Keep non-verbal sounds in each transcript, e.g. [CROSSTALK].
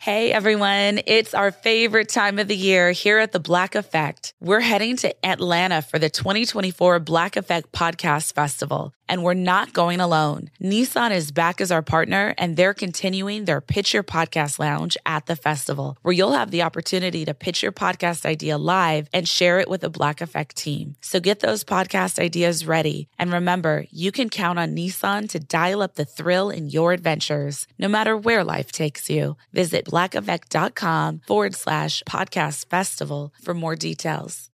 Hey everyone, it's our favorite time of the year here at the Black Effect. We're heading to Atlanta for the 2024 Black Effect Podcast Festival, and we're not going alone. Nissan is back as our partner, and they're continuing their Pitch Your Podcast Lounge at the festival, where you'll have the opportunity to pitch your podcast idea live and share it with the Black Effect team. So get those podcast ideas ready. And remember, you can count on Nissan to dial up the thrill in your adventures, no matter where life takes you. Visit blackeffect.com forward slash podcast festival for more details.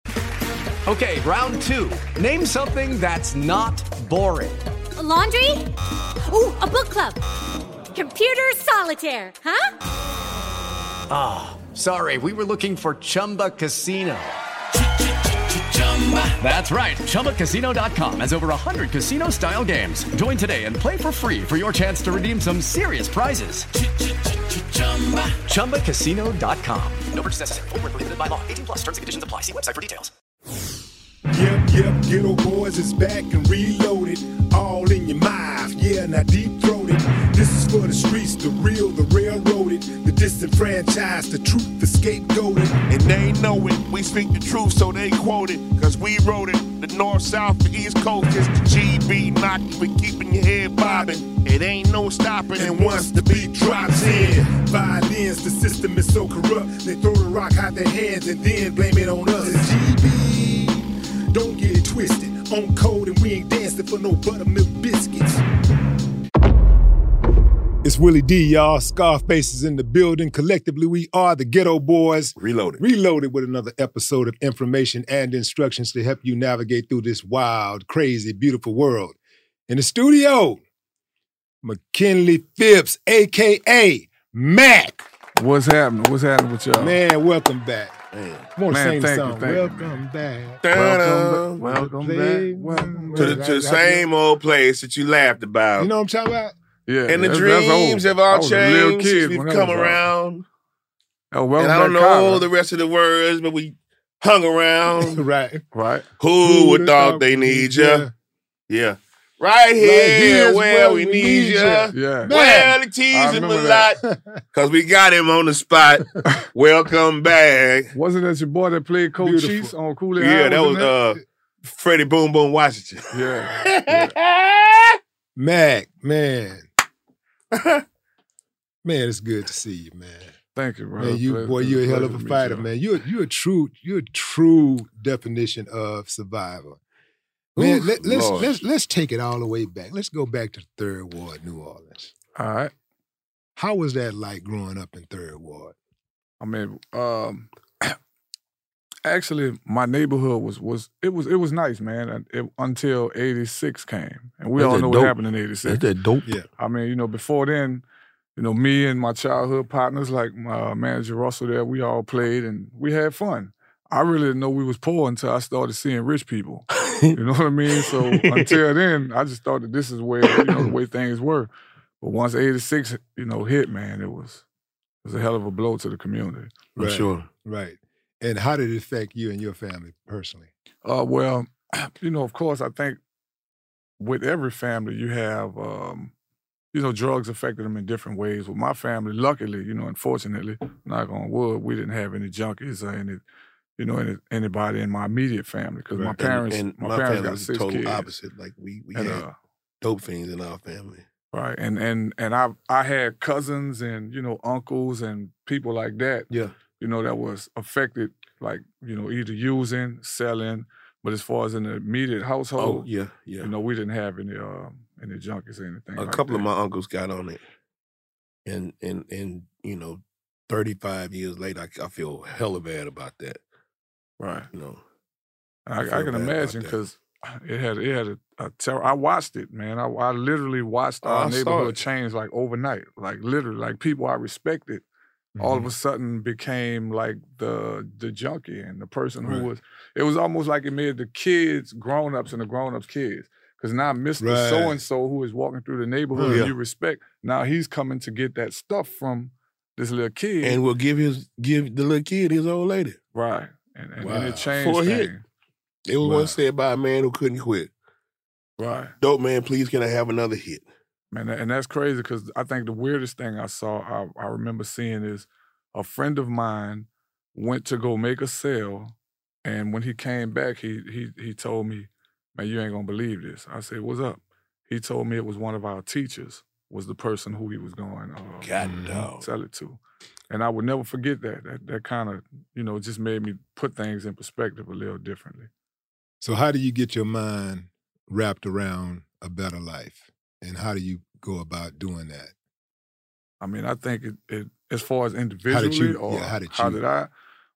Okay, round two. Name something that's not boring. A laundry? Ooh, a book club. Computer solitaire, huh? Ah, oh, sorry, we were looking for Chumba Casino. That's right. ChumbaCasino.com has over 100 casino style games. Join today and play for free for your chance to redeem some serious prizes. ChumbaCasino.com. No purchase necessary. Full prohibited by law. 18 plus terms and conditions apply. See website for details. Yep, yep, Geto Boys is back and reloaded. All in your mind. yeah, now deep throated. This is for the streets, the real, the railroaded, the disenfranchised, the truth, the scapegoated. And they know it, we speak the truth, so they quote it. Cause we wrote it. The north, south, the east coast is the GB knocking for keeping your head bobbing. It ain't no stopping. And once the beat drops in, violence, the system is so corrupt. They throw the rock out their hands and then blame it on us. It's GB, don't get it twisted. On code and we ain't dancing for no buttermilk biscuits. It's Willie D, y'all. Scarface is in the building. Collectively, we are the Geto Boys. Reloaded. Reloaded with another episode of information and instructions to help you navigate through this wild, crazy, beautiful world. In the studio, McKinley Phipps, aka Mac. What's happening? What's happening with y'all? Man, welcome back. Man. I want Man, sing thank the you, song. thank welcome man. back. Welcome, Welcome back. welcome back. Welcome To the, back. to the same old place that you laughed about. You know what I'm talking about? Yeah, and the that's- that's dreams old. have all was a little changed kid since we've come around. Oh, welcome and I don't know Kyler. the rest of the words, but we hung around. [LAUGHS] right. right. Who would thought they need you? Yeah. Right here, here's where we need you. Yeah. Well, they I tease him a remember lot [LAUGHS] because we got him on the spot. [LAUGHS] Welcome back. Wasn't that your boy that played Coach Beautiful. Chiefs on Cooley Yeah, High? that was Wasn't uh, Freddie Boom Boom Washington. yeah. Mac, man. [LAUGHS] man, it's good to see you, man. Thank you, bro. Man, you boy, you're a hell of a fighter, y'all. man. You're you're a true, you're a true definition of survivor. Man, Ooh, let, let's let's let's take it all the way back. Let's go back to Third Ward, New Orleans. All right. How was that like growing up in Third Ward? I mean, um, actually, my neighborhood was was it was it was nice, man. It, until '86 came, and we That's all know dope. what happened in '86. that dope. Yeah. I mean, you know, before then, you know, me and my childhood partners, like my uh, manager Russell, there, we all played and we had fun. I really didn't know we was poor until I started seeing rich people. [LAUGHS] You know what I mean? So until then, I just thought that this is where you know the way [CLEARS THROAT] things were. But once '86, you know, hit, man, it was it was a hell of a blow to the community. I'm Right. sure. Right. And how did it affect you and your family personally? Uh, well, [CLEARS THROAT] you know, of course, I think with every family you have, um, you know, drugs affected them in different ways. With my family, luckily, you know, unfortunately, knock on wood, we didn't have any junkies or any, you know, any, anybody in my immediate family because my parents, and, and my, my, parents got the six total kids. opposite. Like we we And, had uh, dope fiends in our family. right, and and and I I had cousins and you know uncles and people like that. Yeah. You know, that was affected, like you know, either using, selling. But as far as in the immediate household, Oh yeah, yeah. You know, we didn't have any um any junkies or anything. a like couple of my uncles got on it, and and and you know, thirty five years later, I, I feel hella bad about that. right. You know, I I, I can imagine because [SIGHS] it had it had a, a terror. I watched it, man. I, I literally watched Oh, our I neighborhood change like overnight, like literally, like people I respected all of Mhm. a sudden became like the the junkie and the person who Right. was. It was almost like it made the kids grown ups and the grown ups kids. Because now Mr. Right. So and so who is walking through the neighborhood Yeah. you respect, now he's coming to get that stuff from this little kid. And will give his give the little kid his old lady. right. And, and, and Wow. it changed For hit. It was once said by a man who couldn't quit. Right. Dope man, please can I have another hit? Man, and that's crazy because I think the weirdest thing I saw, I, I remember seeing is a friend of mine went to go make a sale, and when he came back, he he he told me, "Man, you ain't gonna believe this." I said, "What's up?" He told me it was one of our teachers was the person who he was going uh, God dog. sell it to, and I would never forget that. That that kind of you know just made me put things in perspective a little differently. So how do you get your mind wrapped around a better life? And how do you go about doing that? I mean, I think it, it as far as individually you- or yeah, how did you- I?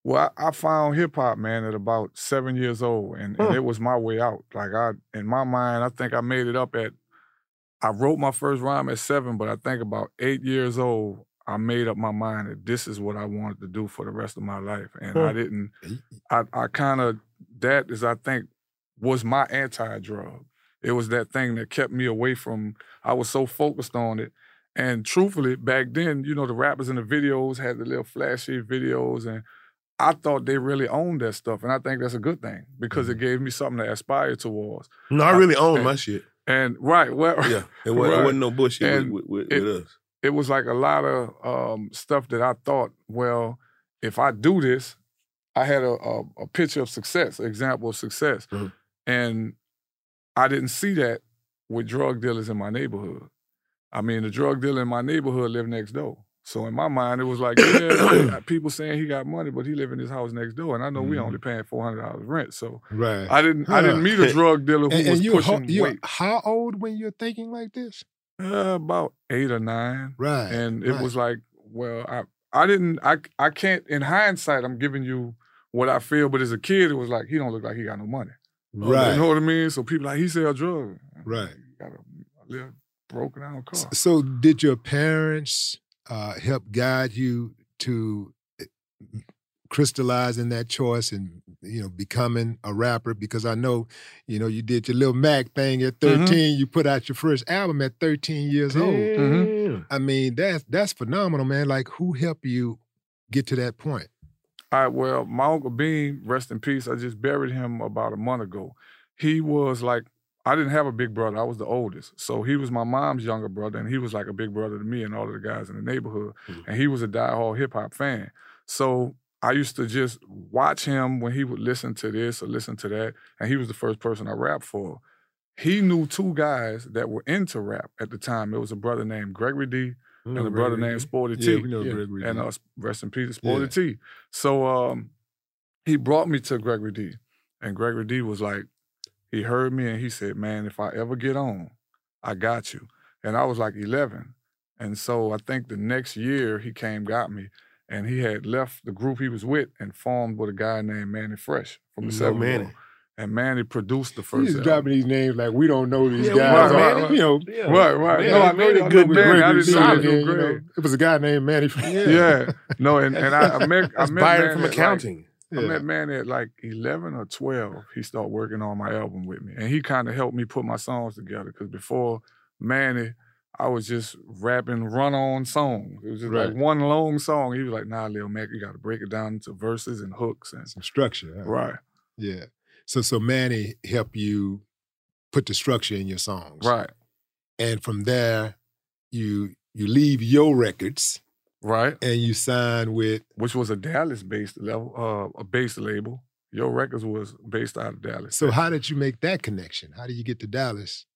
Well, I, I found hip hop, man, at about seven years old, and, and it was my way out. Like I, in my mind, I think I made it up at. I wrote my first rhyme at seven, but I think about eight years old, I made up my mind that this is what I wanted to do for the rest of my life, and I didn't. I, I kind of that is I think was my anti-drug. It was that thing that kept me away from. I was so focused on it, and truthfully, back then, you know, the rappers in the videos had the little flashy videos, and I thought they really owned that stuff, and I think that's a good thing because it gave me something to aspire towards. No, I really own and- my shit. And right, well, Yeah. It [LAUGHS] wasn't, it wasn't no bullshit And with, with, it- us. it was like a lot of um, stuff that I thought, well, if I do this, I had a, a, a picture of success, example of success. Mhm. And I didn't see that with drug dealers in my neighborhood. I mean, the drug dealer in my neighborhood lived next door. So in my mind, it was like, yeah, [COUGHS] people saying he got money, but he live in his house next door, and I know we Mhm. only paying four hundred dollars rent. So Right. I didn't, I didn't meet a [LAUGHS] drug dealer who and, was and ho- pushing you're weight. how old when you're thinking like this? Uh, about eight or nine. Right. and it right. was like, well, I I didn't I I can't in hindsight I'm giving you what I feel, but as a kid it was like he don't look like he got no money. Right. You know what I mean? So people like he sell drugs. Right. He got a, a little broken down car. S- So, did your parents uh, help guide you to eh, crystallizing that choice and you know becoming a rapper? Because I know, you know, you did your little Mac thing at Mhm. 13 You put out your first album at 13 years old. Mhm. I mean, that's that's phenomenal, man. Like, who helped you get to that point? All right, well, my uncle Bean, rest in peace. I just buried him about a month ago. He was like, I didn't have a big brother. I was the oldest. So he was my mom's younger brother, and he was like a big brother to me and all of the guys in the neighborhood. Mhm. And he was a diehard hip hop fan. So I used to just watch him when he would listen to this or listen to that. And he was the first person I rapped for. He knew two guys that were into rap at the time. It was a brother named Gregory D and a brother named Sporty T Yeah, we know Gregory and D. uh, rest in peace, Sporty Yeah. T. So um, he brought me to Gregory D, and Gregory D was like, he heard me and he said, "Man, if I ever get on, I got you." And I was like 11, and so I think the next year he came got me, and he had left the group he was with and formed with a guy named Mannie Fresh from the No Seven Mannie. Borough. And Mannie produced the first. just album. dropping these names like we don't know these Yeah, guys. know Or, Mannie. You know, Yeah. Right, right. Mannie- no, I know Mannie good know with Mannie. I Gregory didn't D, know and you know, it was a guy named Mannie. From, Yeah. No, and, and I, I met I met Byron Mannie from at, like, accounting. I met Mannie at like 11 or 12. He started working on my album with me. And he kind of helped me put my songs together because before Mannie, I was just rapping run on songs. It was just Right. like one long song. He was like, nah, Lil Mac, you got to break it down into verses and hooks. And Some structure. huh? Right, Yeah. So so Mannie helped you put the structure in your songs. right, And from there, you you leave your records right. and you sign with Which was a Dallas based level, uh, a bass label. Your Records was based out of Dallas. so how did you make that connection? How did you get to Dallas?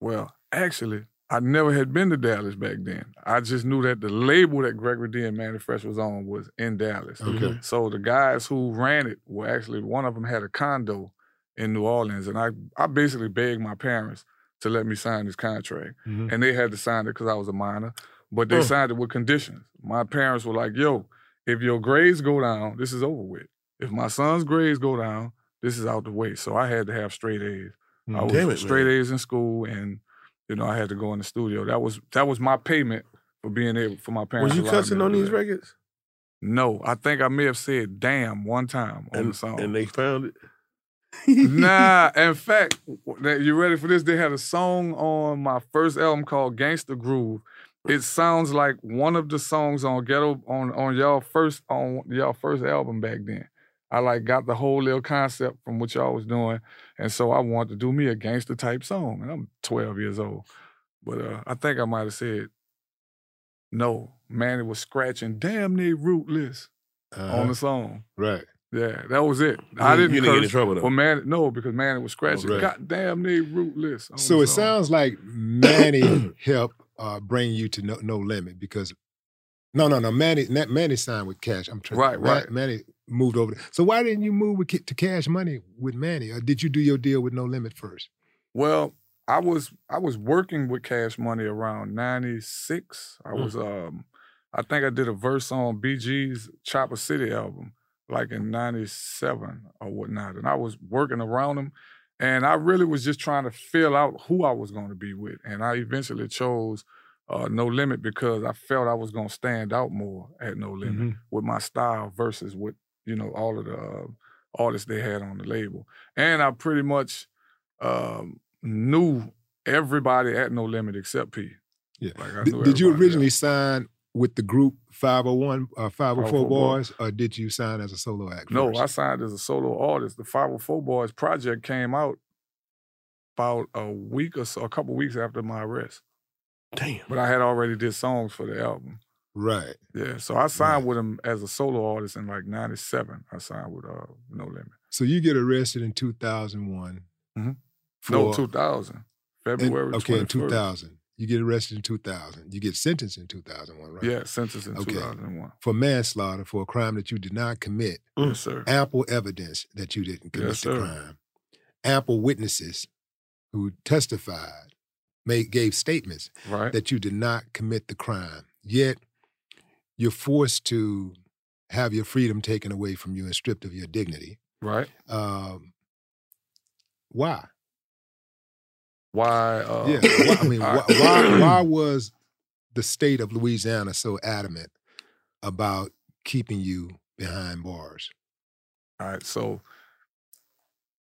Well, actually, I never had been to Dallas back then. I just knew that the label that Gregory D and Mannie Fresh was on was in Dallas. Okay. So the guys who ran it were actually one of them had a condo in New Orleans, and I I basically begged my parents to let me sign this contract, Mhm. and they had to sign it because I was a minor, but they Huh. signed it with conditions. My parents were like, "Yo, if your grades go down, this is over with. If my son's grades go down, this is out the way." So I had to have straight A's. I was Damn it, straight man. A's in school, and you know I had to go in the studio. That was that was my payment for being able for my parents. Was you to cussing on these records? No, I think I may have said "damn" one time on And, the song. and they found it. Nah, [LAUGHS] in fact, you ready for this? They had a song on my first album called Gangsta Groove. It sounds like one of the songs on Ghetto on on y'all first on y'all first album back then. I like got the whole little concept from what y'all was doing, and so I wanted to do me a gangster type song. And I'm 12 years old, but uh, I think I might have said no. Man, it was scratching damn near rootless Uh-huh. on the song. right. Yeah, that was it. You I didn't- didn't you didn't get in trouble, though. Well, man, no, because Mannie was scratching. right. God damn, they rootless. So it sounds like Mannie [COUGHS] helped uh, bring you to no, no limit because no, no, no. Mannie, Mannie signed with Cash. I'm trying. Right, right. Mannie moved over. There. So why didn't you move with, to Cash Money with Manny, or did you do your deal with No Limit first? Well, I was I was working with Cash Money around '96. I Mm. was um, I think I did a verse on BG's Chopper City album, like in '97 or whatnot, and I was working around him, and I really was just trying to fill out who I was going to be with, and I eventually chose. Uh, no limit because I felt I was gonna stand out more at No Limit Mm-hmm. with my style versus with you know all of the uh, artists they had on the label, and I pretty much um, knew everybody at No Limit except P. Yeah. Like I Did, did you originally sign with the group 501, uh, 504 504 Boys, or did you sign as a solo act? No, first? I signed as a solo artist. The 504 Boys project came out about a week or so, a couple weeks after my arrest. Damn. But I had already did songs for the album. Right. Yeah, so I signed with him as a solo artist in like '97. I signed with uh, No Limit. So you get arrested in 2001. Mhm. No, for- 2000, in- February. okay, in 21st. 2000. You get arrested in 2000. You get sentenced in 2001, right? Yeah, census in Okay. 2001. For manslaughter for a crime that you did not commit. Yes, sir. Ample evidence that you didn't commit Yes, the sir. crime. Ample witnesses who testified, made gave statements Right. that you did not commit the crime. Yet you're forced to have your freedom taken away from you and stripped of your dignity. Right. Um, why? Why? Uh, yeah, why, I mean, why, why, why was the state of Louisiana so adamant about keeping you behind bars? All right, so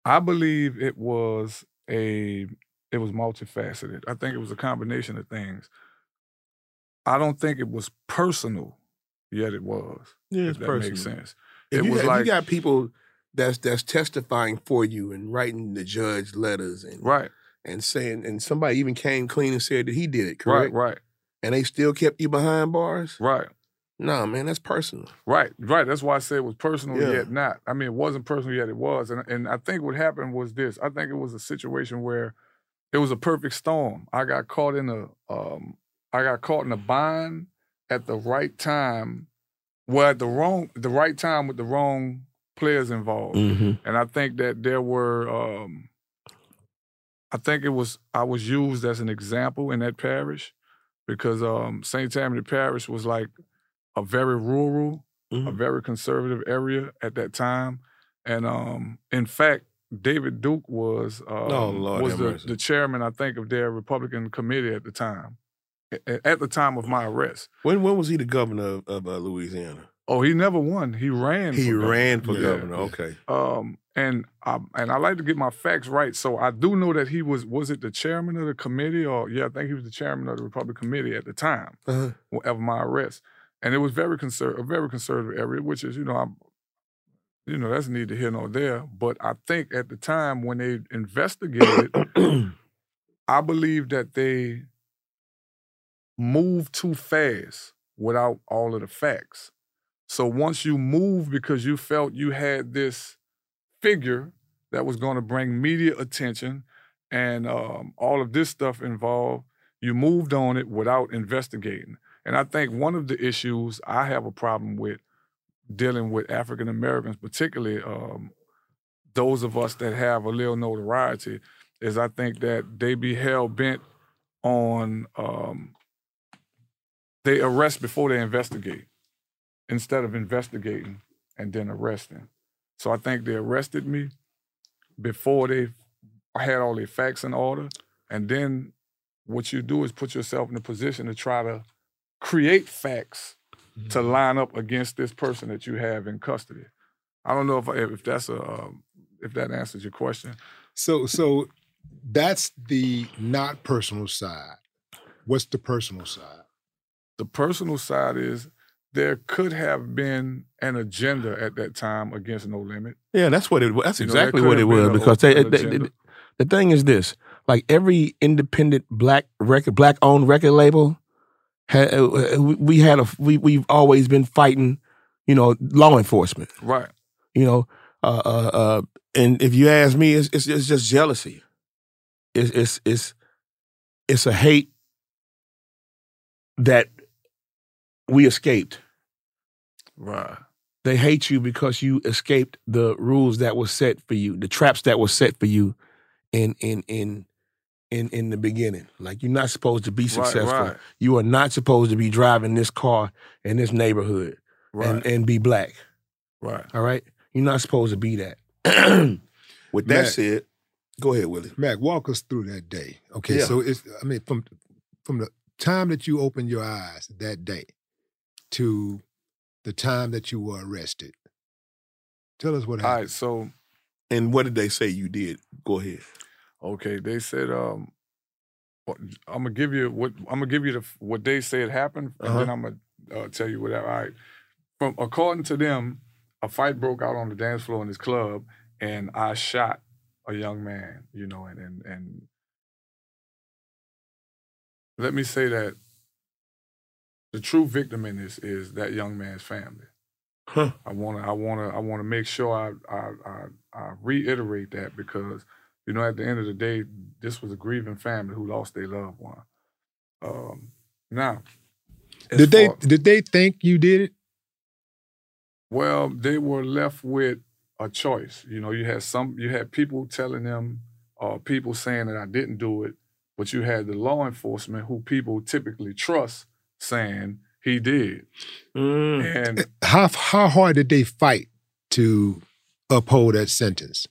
I believe it was a it was multifaceted. I think it was a combination of things. I don't think it was personal, yet it was. Yeah, if it's that personal. makes sense. If, it you, was if like you got people that's that's testifying for you and writing the judge letters and right, and saying and somebody even came clean and said that he did it, right, correct? right, And they still kept you behind bars? right, Nah, man, that's personal. right, right. That's why I said it was personal, Yeah. yet not. I mean, it wasn't personal, yet it was. And and I think what happened was this. I think it was a situation where it was a perfect storm. I got caught in a um, I got caught in a bind at the right time. Well, at the wrong, the right time with the wrong players involved. Mm-hmm. And I think that there were, um, I think it was, I was used as an example in that parish because um, St. Tammany Parish was like a very rural, a Mhm. very conservative area at that time. And um, in fact, David Duke was um, Oh, Lord was the, the chairman, I think, of their Republican committee at the time. a- At the time of my arrest. When when was he the governor of, of uh, Louisiana? Oh, he never won. He ran. He for governor. ran for Yeah. governor. Okay. Um, and I and I like to get my facts right. So I do know that he was was it the chairman of the committee or yeah, I think he was the chairman of the Republican committee at the time Uh-huh. of my arrest. And it was very conser- a very conservative area, which is, you know, I'm you know, that's neither here nor there. But I think at the time when they investigated, [COUGHS] I believe that they moved too fast without all of the facts. So once you move because you felt you had this figure that was going to bring media attention and um, all of this stuff involved, you moved on it without investigating. And I think one of the issues I have a problem with dealing with African Americans, particularly um, those of us that have a little notoriety, is I think that they be hell bent on um, they arrest before they investigate instead of investigating and then arresting. So I think they arrested me before they had all their facts in order. And then what you do is put yourself in a position to try to create facts to line up against this person that you have in custody. I don't know if if that's a um, if that answers your question. So so that's the not personal side. What's the personal side? The personal side is there could have been an agenda at that time against No Limit. Yeah, that's what it was. That's You exactly what it was because they, they- they- the thing is this: like every independent black record, black owned record label, had, uh, we- we had a we we've always been fighting, you know, law enforcement. Right. You know, uh, uh, uh, and if you ask me, it's it's, it's just jealousy. It's it's it's it's a hate that we escaped. Right. They hate you because you escaped the rules that were set for you, the traps that were set for you in in in in in the beginning. Like you're not supposed to be successful. right. You are not supposed to be driving this car in this neighborhood Right. and, and be black. right. All right? You're not supposed to be that. [CLEARS THROAT] With that Matt. said, go ahead, Willie. Mac, walk us through that day. Okay, Yeah. so it's I mean from from the time that you opened your eyes that day to the time that you were arrested. Tell us what happened. right. So And what did they say you did? Go ahead. Okay, they said um I'm gonna give you what I'm gonna give you the what they said happened, and then Uh-huh. I'm gonna uh, tell you what. All right, from according to them, a fight broke out on the dance floor in this club, and I shot a young man. You know, and and and let me say that the true victim in this is that young man's family. Huh. I wanna, I wanna, I wanna make sure I, I, I, I reiterate that because, you know, at the end of the day, this was a grieving family who lost their loved one. Um, now, did they far- did they think you did it? well, they were left with a choice. You know, you had some, you had people telling them, or people saying that I didn't do it, but you had the law enforcement who people typically trust saying he did. Mm. And How how hard did they fight to uphold that sentence?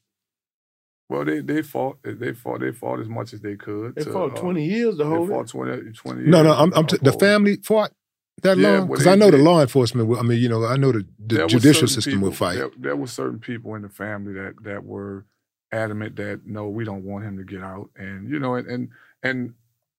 well, they they fought, they fought, they fought as much as they could. They to, fought uh, 20 years to They hold fought it. 20, 20 No, no, I'm, I'm t- the family fought that Yeah, long because I know the law enforcement. Will, I mean, you know, I know the, the judicial system people, will fight. There, there were certain people in the family that that were adamant that no, we don't want him to get out, and you know, and and, and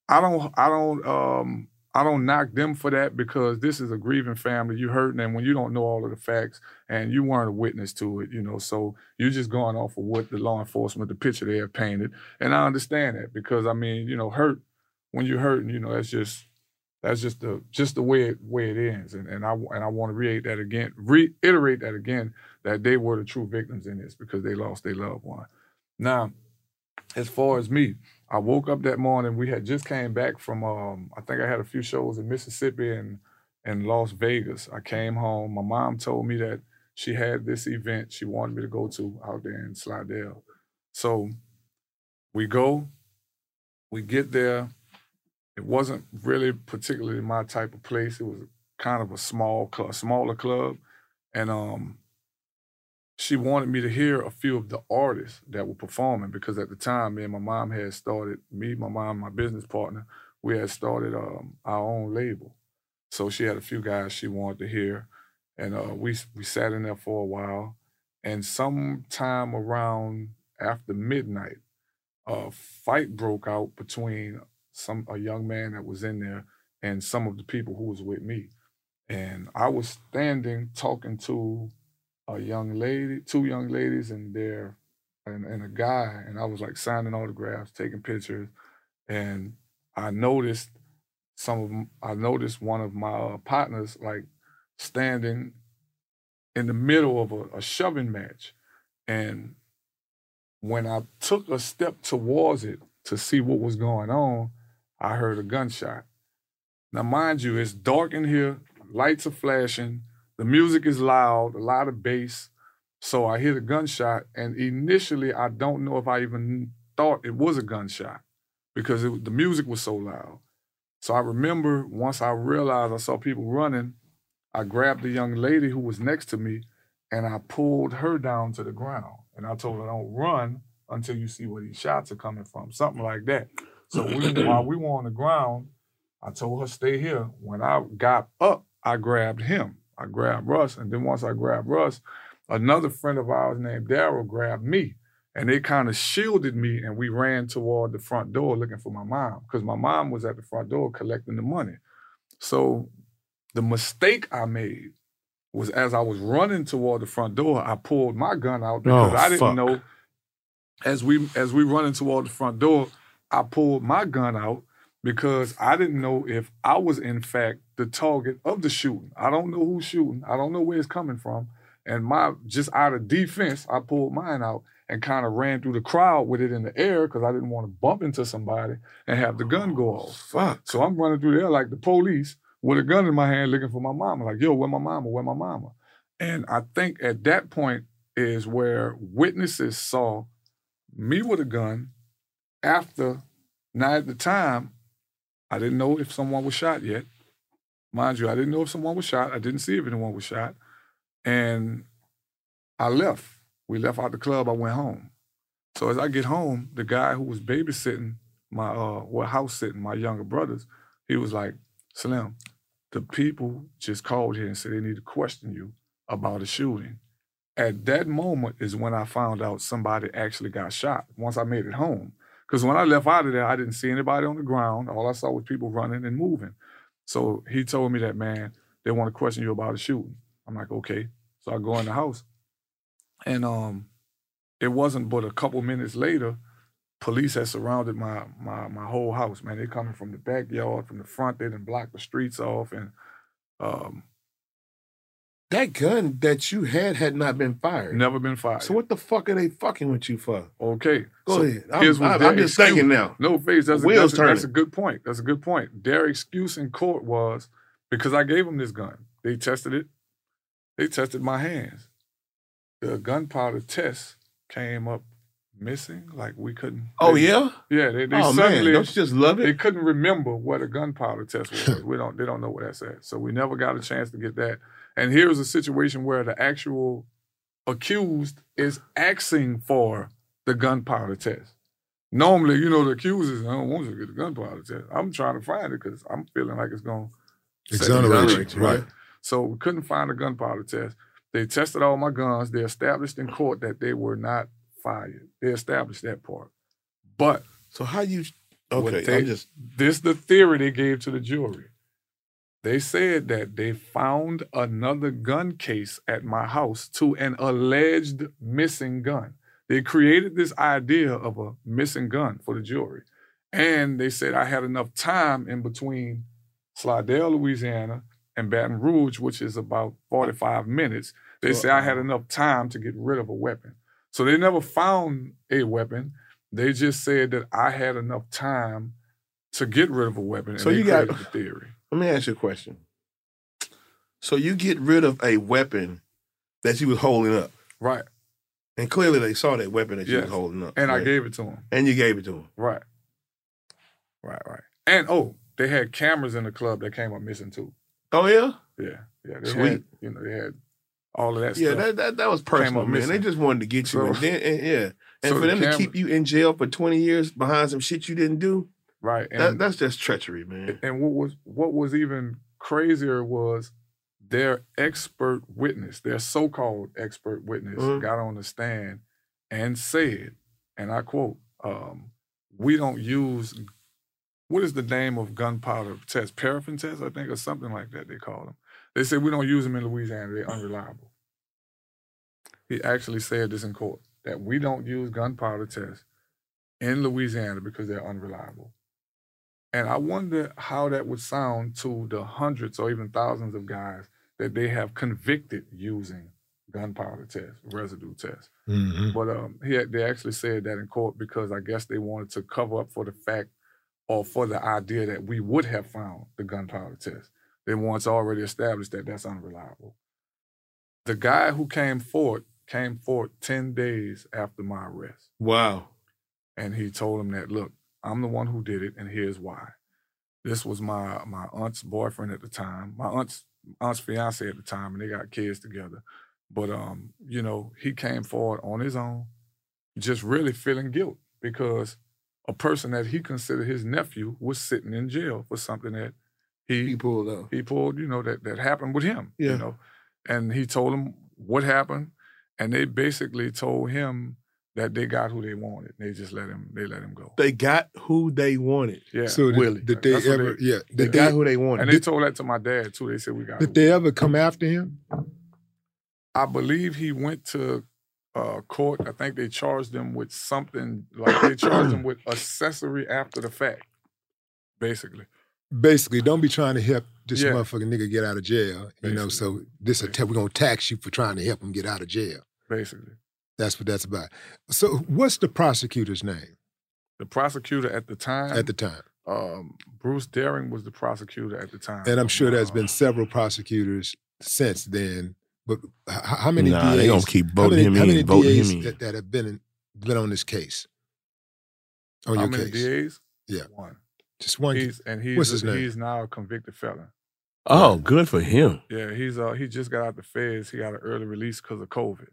I don't, I don't, um, I don't knock them for that because this is a grieving family. You hurting, and when you don't know all of the facts and you weren't a witness to it, you know, so you're just going off of what the law enforcement, the picture they have painted, and I understand that because I mean, you know, hurt when you're hurting, you know, that's just that's just the just the way it way it ends, and and I and I want to reiterate that again, reiterate that again that they were the true victims in this because they lost their loved one. Now, as far as me, I woke up that morning. We had just came back from um, I think I had a few shows in Mississippi and and Las Vegas. I came home. My mom told me that she had this event she wanted me to go to out there in Slidell. So we go, we get there. It wasn't really particularly my type of place. It was kind of a small club, smaller club, and um, she wanted me to hear a few of the artists that were performing because at the time, me and my mom had started. Me, my mom, my business partner, we had started um, our own label. So she had a few guys she wanted to hear, and uh, we we sat in there for a while. And sometime around after midnight, a fight broke out between some a young man that was in there and some of the people who was with me. And I was standing talking to a young lady, two young ladies, and their and, and a guy, and I was like signing autographs, taking pictures, and I noticed some of them. I noticed one of my uh, partners like standing in the middle of a, a shoving match, and when I took a step towards it to see what was going on, I heard a gunshot. Now, mind you, it's dark in here, lights are flashing, the music is loud, a lot of bass. So I hear the gunshot, and initially, I don't know if I even thought it was a gunshot because it, the music was so loud. So I remember once I realized I saw people running, I grabbed the young lady who was next to me and I pulled her down to the ground. And I told her, don't run until you see where these shots are coming from, something like that. So we, [CLEARS THROAT] while we were on the ground, I told her, stay here. When I got up I grabbed him. I grabbed Russ, and then once I grabbed Russ, another friend of ours named Daryl grabbed me, and they kind of shielded me, and we ran toward the front door looking for my mom because my mom was at the front door collecting the money. So the mistake I made was as I was running toward the front door, I pulled my gun out oh, because Oh, I didn't fuck. know. As we as we running toward the front door, I pulled my gun out because I didn't know if I was in fact the target of the shooting. I don't know who's shooting. I don't know where it's coming from. And my just out of defense, I pulled mine out and kind of ran through the crowd with it in the air because I didn't want to bump into somebody and have the gun go off. Oh, fuck. So I'm running through there like the police with a gun in my hand looking for my mama. Like, yo, where my mama? Where my mama? And I think at that point is where witnesses saw me with a gun after, now at the time, I didn't know if someone was shot yet. Mind you, I didn't know if someone was shot. I didn't see if anyone was shot. And I left. We left out the club. I went home. So as I get home, the guy who was babysitting my uh house sitting my younger brothers, he was like, Slim, the people just called here and said they need to question you about a shooting. At that moment is when I found out somebody actually got shot once I made it home. Because when I left out of there, I didn't see anybody on the ground. All I saw was people running and moving. So he told me that, man, they want to question you about a shooting. I'm like, okay. So I go in the house. And um, it wasn't but a couple minutes later, police had surrounded my my my whole house, man. They're coming from the backyard, from the front, they didn't block the streets off. And um, That gun that you had had not been fired. never been fired. So what the fuck are they fucking with you for? Okay. Go so ahead. I'm- I'm- I'm just excuse- thinking now. No face. That's, a, that's, a, that's a good point. That's a good point. Their excuse in court was because I gave them this gun. They tested it. They tested my hands. The gunpowder test came up missing. Like we couldn't. Oh they- yeah. Yeah. They, they oh man, suddenly don't you just love it? they couldn't remember what a gunpowder test [LAUGHS] was. we don't. They don't know what that's at. So we never got a chance to get that. And here's a situation where the actual accused is asking for the gunpowder test. Normally, you know, the accused is, I don't want you to get the gunpowder test. I'm trying to find it because I'm feeling like it's going to Exonerate you, right. So we couldn't find a gunpowder test. They tested all my guns. They established in court that they were not fired. They established that part. But So how you? Okay, they- I'm just. this the theory they gave to the jury. They said that they found another gun case at my house to an alleged missing gun. They created this idea of a missing gun for the jury. And they said I had enough time in between Slidell, Louisiana, and Baton Rouge, which is about 45 minutes. They say I had enough time to get rid of a weapon. So they never found a weapon. They just said that I had enough time to get rid of a weapon. And So they you got- the theory. Let me ask you a question. So you get rid of a weapon that you was holding up, Right. and clearly they saw that weapon that you Yes. was holding up, And I gave it to them. and you gave it to him. Right. Right, right. And oh, they had cameras in the club that came up missing too. Oh yeah, Yeah. Yeah. They Sweet. had, you know, they had all of that yeah. stuff. That, that that was personal, man. They just wanted to get you, So- and then and, yeah, [LAUGHS] and so for the them to keep you in jail for twenty years behind some shit you didn't do. Right. And That, that's just treachery, man. And what was what was even crazier was their expert witness, their so-called expert witness, Mhm. got on the stand and said, and I quote, um, "We don't use what is the name of gunpowder test? Paraffin test, I think, or something like that. They call them. They said we don't use them in Louisiana. They're unreliable." He actually said this in court that we don't use gunpowder tests in Louisiana because they're unreliable. And I wonder how that would sound to the hundreds or even thousands of guys that they have convicted using gunpowder tests, residue tests. Mhm. But um, he they actually said that in court because I guess they wanted to cover up for the fact or for the idea that we would have found the gunpowder test. They once already established that that's unreliable. The guy who came forward came forward 10 days after my arrest Wow. and he told him that look i'm the one who did it and here's why this was my my aunt's boyfriend at the time my aunt's aunt's fiance at the time and they got kids together but um you know he came forward on his own just really feeling guilt because a person that he considered his nephew was sitting in jail for something that he, He pulled up. he pulled, you know, that that happened with him. Yeah. You know, and he told him what happened, and they basically told him that they got who they wanted. They just let him. They let him go. They got who they wanted. Yeah. So Willie. did, did they That's ever? they- yeah. They Did got they, who they wanted. and they told that to my dad too. They said we got. did who- they ever come after him? I believe he went to uh, court. I think they charged him with something like they charged him with accessory after the fact, basically. Basically, don't be trying to help this Yeah. motherfucking nigga get out of jail. You know, so this a ta- we're gonna tax you for trying to help him get out of jail. Basically, That's what that's about. So, what's the prosecutor's name the prosecutor at the time, at the time? um, Bruce Daring was the prosecutor at the time, And I'm sure there's been several prosecutors since then. But h- h- how many Nah, DAs? they gonna keep how voting many, him how in, many voting DAs him in. That, that have been in, been on this case? On how your many case, DAs? Yeah. one. just one. He's and he's What's his name? he's now a convicted felon. Oh, good for him. Yeah, he's uh he just got out the feds. He got an early release because of COVID.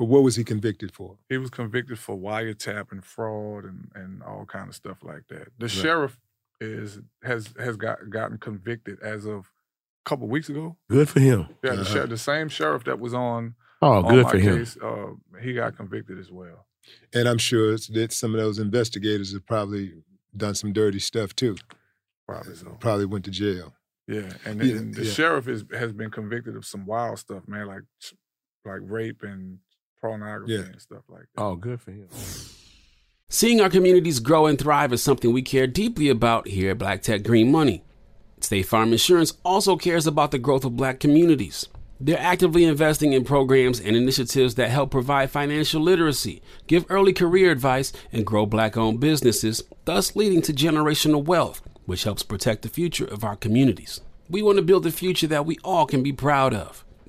But what was he convicted for? He was convicted for wiretap and fraud and, and all kind of stuff like that. The Right. sheriff is has has got gotten convicted as of a couple weeks ago. Good for him. Yeah, the, Uh-huh. sheriff, the same sheriff that was on Oh, on good my for him. case, uh, he got convicted as well. And I'm sure that some of those investigators have probably done some dirty stuff too. Probably so. Probably went to jail. Yeah, and Yeah, the yeah. sheriff is has been convicted of some wild stuff, man, like like rape and pornography Yeah. and stuff like that. Oh, good for him. Seeing our communities grow and thrive is something we care deeply about here at Black Tech Green Money. State Farm Insurance also cares about the growth of black communities. They're actively investing in programs and initiatives that help provide financial literacy, give early career advice, and grow black owned businesses, thus leading to generational wealth, which helps protect the future of our communities. We want to build a future that we all can be proud of.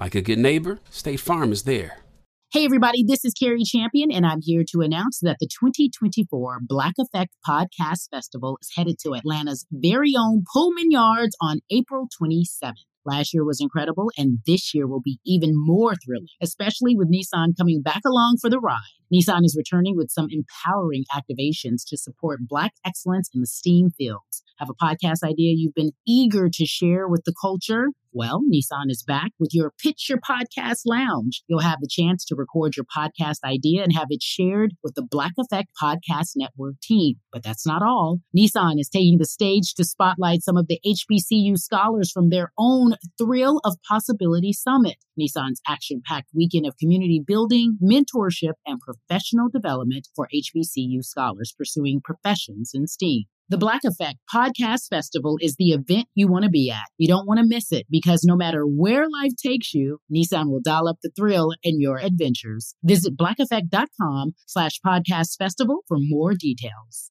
Like a good neighbor, State Farm is there. Hey, everybody, this is Cari Champion, and I'm here to announce that the 2024 Black Effect Podcast Festival is headed to Atlanta's very own Pullman Yards on April 27th. Last year was incredible, and this year will be even more thrilling, especially with Nissan coming back along for the ride. Nissan is returning with some empowering activations to support Black excellence in the STEAM fields. Have a podcast idea you've been eager to share with the culture? Well, Nissan is back with your Pitch Your Podcast Lounge. You'll have the chance to record your podcast idea and have it shared with the Black Effect Podcast Network team. But that's not all. Nissan is taking the stage to spotlight some of the HBCU scholars from their own Thrill of Possibility Summit. Nissan's action packed weekend of community building, mentorship, and professional development for HBCU scholars pursuing professions in STEAM. The Black Effect Podcast Festival is the event you want to be at. You don't want to miss it because no matter where life takes you, Nissan will dial up the thrill in your adventures. Visit blackeffect.com slash podcast festival for more details.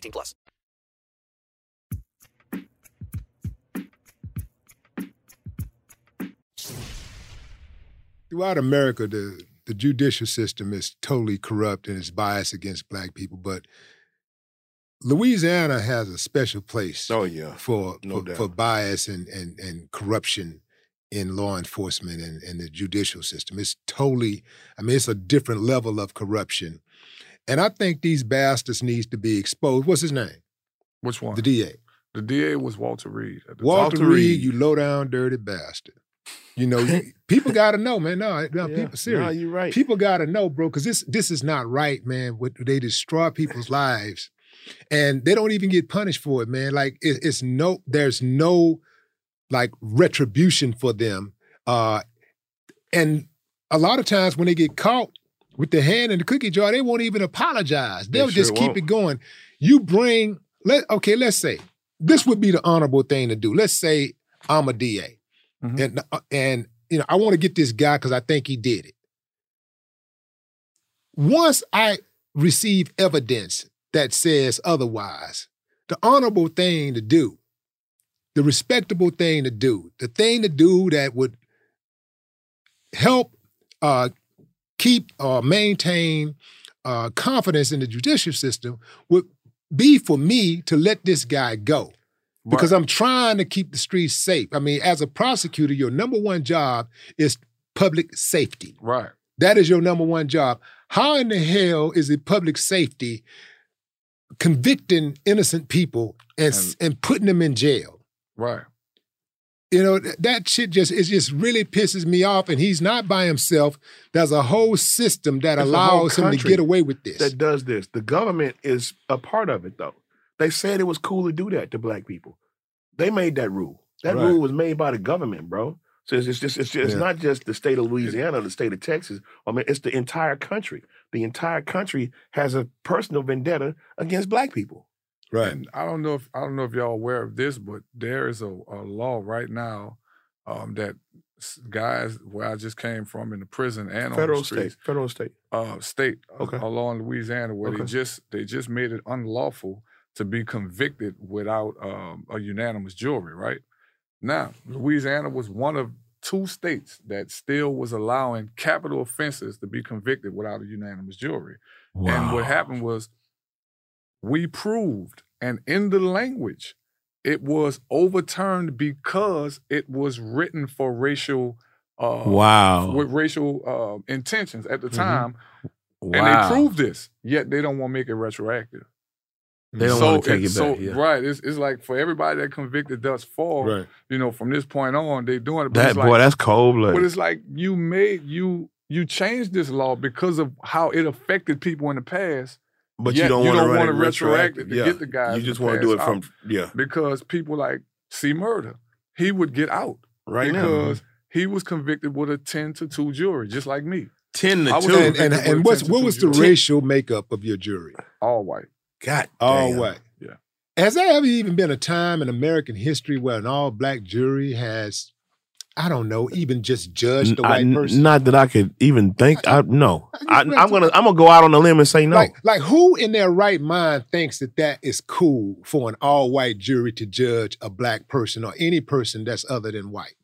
18 plus. Throughout America, the the judicial system is totally corrupt and is biased against black people. But Louisiana has a special place. Oh yeah, for No for, for bias and, and and corruption in law enforcement and, and the judicial system. It's totally, I mean, it's a different level of corruption. And I think these bastards needs to be exposed. What's his name? Which one? The DA. The DA was Walter Reed. the Walter, time. Reed, you low down dirty bastard. You know, you, [LAUGHS] people got to know, man. No, no, Yeah. people serious. Nah, you're right. People got to know, bro, because this this is not right, man. What they destroy people's lives, and they don't even get punished for it, man. Like it, it's no, there's no like retribution for them. Uh, and a lot of times when they get caught with the hand in the cookie jar, they won't even apologize. They They'll just keep won't. it going. You bring let okay, let's say this would be the honorable thing to do. Let's say I'm a DA, and uh, and you know I want to get this guy because I think he did it. Once I receive evidence that says otherwise, the honorable thing to do, the respectable thing to do, the thing to do that would help uh, keep or maintain uh, confidence in the judicial system would be for me to let this guy go. Because I'm trying to keep the streets safe. I mean, as a prosecutor, your number one job is public safety. Right. That is your number one job. How in the hell is it public safety convicting innocent people and, and, putting them in jail? Right. You know, that shit just it just really pisses me off. And he's not by himself. There's a whole system that allows him to get away with this. That does this. The government is a part of it, though. They said it was cool to do that to black people. They made that rule. That Right. rule was made by the government, bro. So it's, just it's just it's Yeah. not just the state of Louisiana, the state of Texas. I mean, it's the entire country. The entire country has a personal vendetta against black people. Right. And I don't know if I don't know if y'all aware of this, but there is a, a law right now um, that guys where I just came from in the prison and Federal, on the streets, state, federal, state. uh, state uh, Okay. along Louisiana, where they just they just made it unlawful to be convicted without um, a unanimous jury. Right now, Louisiana was one of two states that still was allowing capital offenses to be convicted without a unanimous jury. And what happened was we proved, and in the language, it was overturned because it was written for racial. Uh, Wow. With racial uh, intentions at the Mhm. time, and they proved this. Yet they don't want to make it retroactive. They don't So want to take it's it back. so- yeah. Right. It's, it's like for everybody that convicted thus far, Right. you know, from this point on, they're doing it. But That boy, like, that's cold But it's like you made you you changed this law because of how it affected people in the past. But you don't wanna run it retroactive. to Yeah. get the guys. You just wanna do it from- yeah. Because people like C-Murder, he would get out Right now. because he was convicted with a ten to two jury, just like me. 10 I was And, and, and what's what was the jury. racial makeup of your jury? All white. God All damn. white. Yeah. Has there ever even been a time in American history where an all black jury has, I don't know, even just judged a I- white person? Not that I could even think. I no. I, I'm gonna I'm gonna go out on a limb and say no. Like, like who in their right mind thinks that that is cool for an all-white jury to judge a black person or any person that's other than white?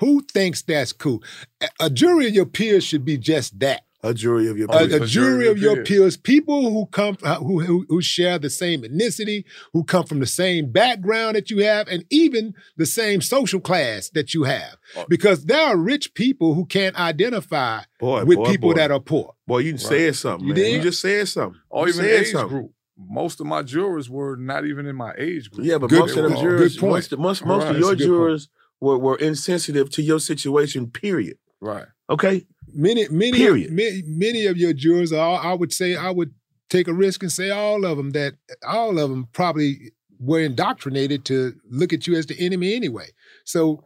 Who thinks that's cool? A, a jury of your peers should be just that. A jury of your A, peers. a jury of your peers, people who come uh, who, who who share the same ethnicity, who come from the same background that you have, and even the same social class that you have. Because there are rich people who can't identify Boy, with boy, people boy. that are poor. Boy, you said something. You man. did? You just said something. Or You even said age something. group. Most of my jurors were not even in my age group. Yeah, but Good- most of the good- jurors, good point. most, most, most Right. of your That's point. jurors were, were insensitive to your situation. Period. Right. Okay. Many, many, Period. many, many of your jurors are. I would say I would take a risk and say all of them that all of them probably were indoctrinated to look at you as the enemy anyway. So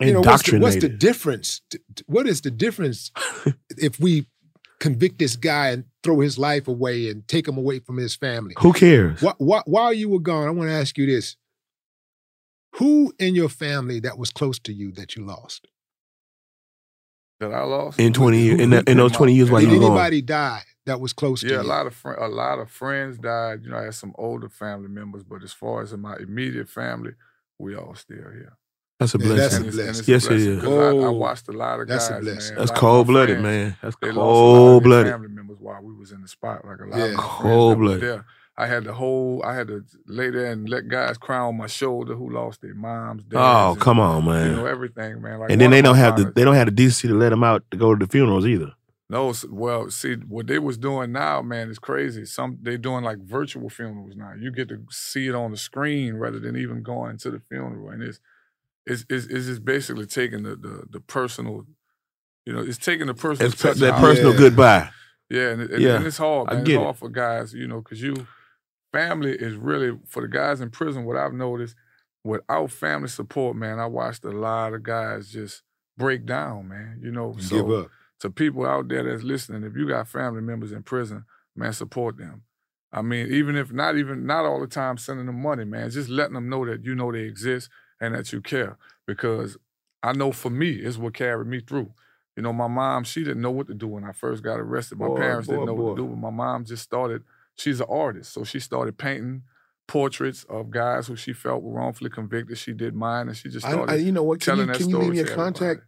you know what's the, what's the difference? What is the difference [LAUGHS] if we convict this guy and throw his life away and take him away from his family? Who cares? Wh- wh- while you were gone, I want to ask you this: Who in your family that was close to you that you lost? That I lost In 20 years, in, in those 20 years while Did you were gone. anybody die that was close to Yeah, a lot of fri a lot of friends died. You know, I had some older family members, but as far as in my immediate family, we all still here. That's a Yeah, blessing. that's a And it's- and blessing. it's Yes, it blessing, is. 'cause I, I Oh, watched a lot of that's a guys, blessing. man. That's A lot of my cold-blooded, man. That's They lost a lot of their cold-blooded. family members while we was in the spot. Like a lot Yeah. of my friends that Cold-blooded. was there. I had the whole. I had to lay there and let guys cry on my shoulder who lost their moms. Dads, Oh, and, come on, man! You know everything, man. Like and then they don't have the they don't have the decency to let them out to go to the funerals either. No, well, see what they was doing now, man, is crazy. Some they doing like virtual funerals now. You get to see it on the screen rather than even going to the funeral, and it's it's it's, it's just basically taking the, the the personal, you know, it's taking the personal It's touch that out. personal Yeah. goodbye. Yeah, and, and- Yeah, and it's hard. I get It's it. for guys, you know, because you family is really for the guys in prison. What I've noticed without family support, man, I watched a lot of guys just break down, man. You know, so Give up. to people out there that's listening, if you got family members in prison, man, support them. I mean, even if not even not all the time sending them money, man, just letting them know that you know they exist and that you care. Because I know for me, it's what carried me through. You know, my mom, she didn't know what to do when I first got arrested. My Boy, parents boy, didn't know what to do, but my mom just started, she's an artist. So she started painting portraits of guys who she felt were wrongfully convicted. She did mine and she just I, started I, you know what? Can you, telling that can you story leave me a contact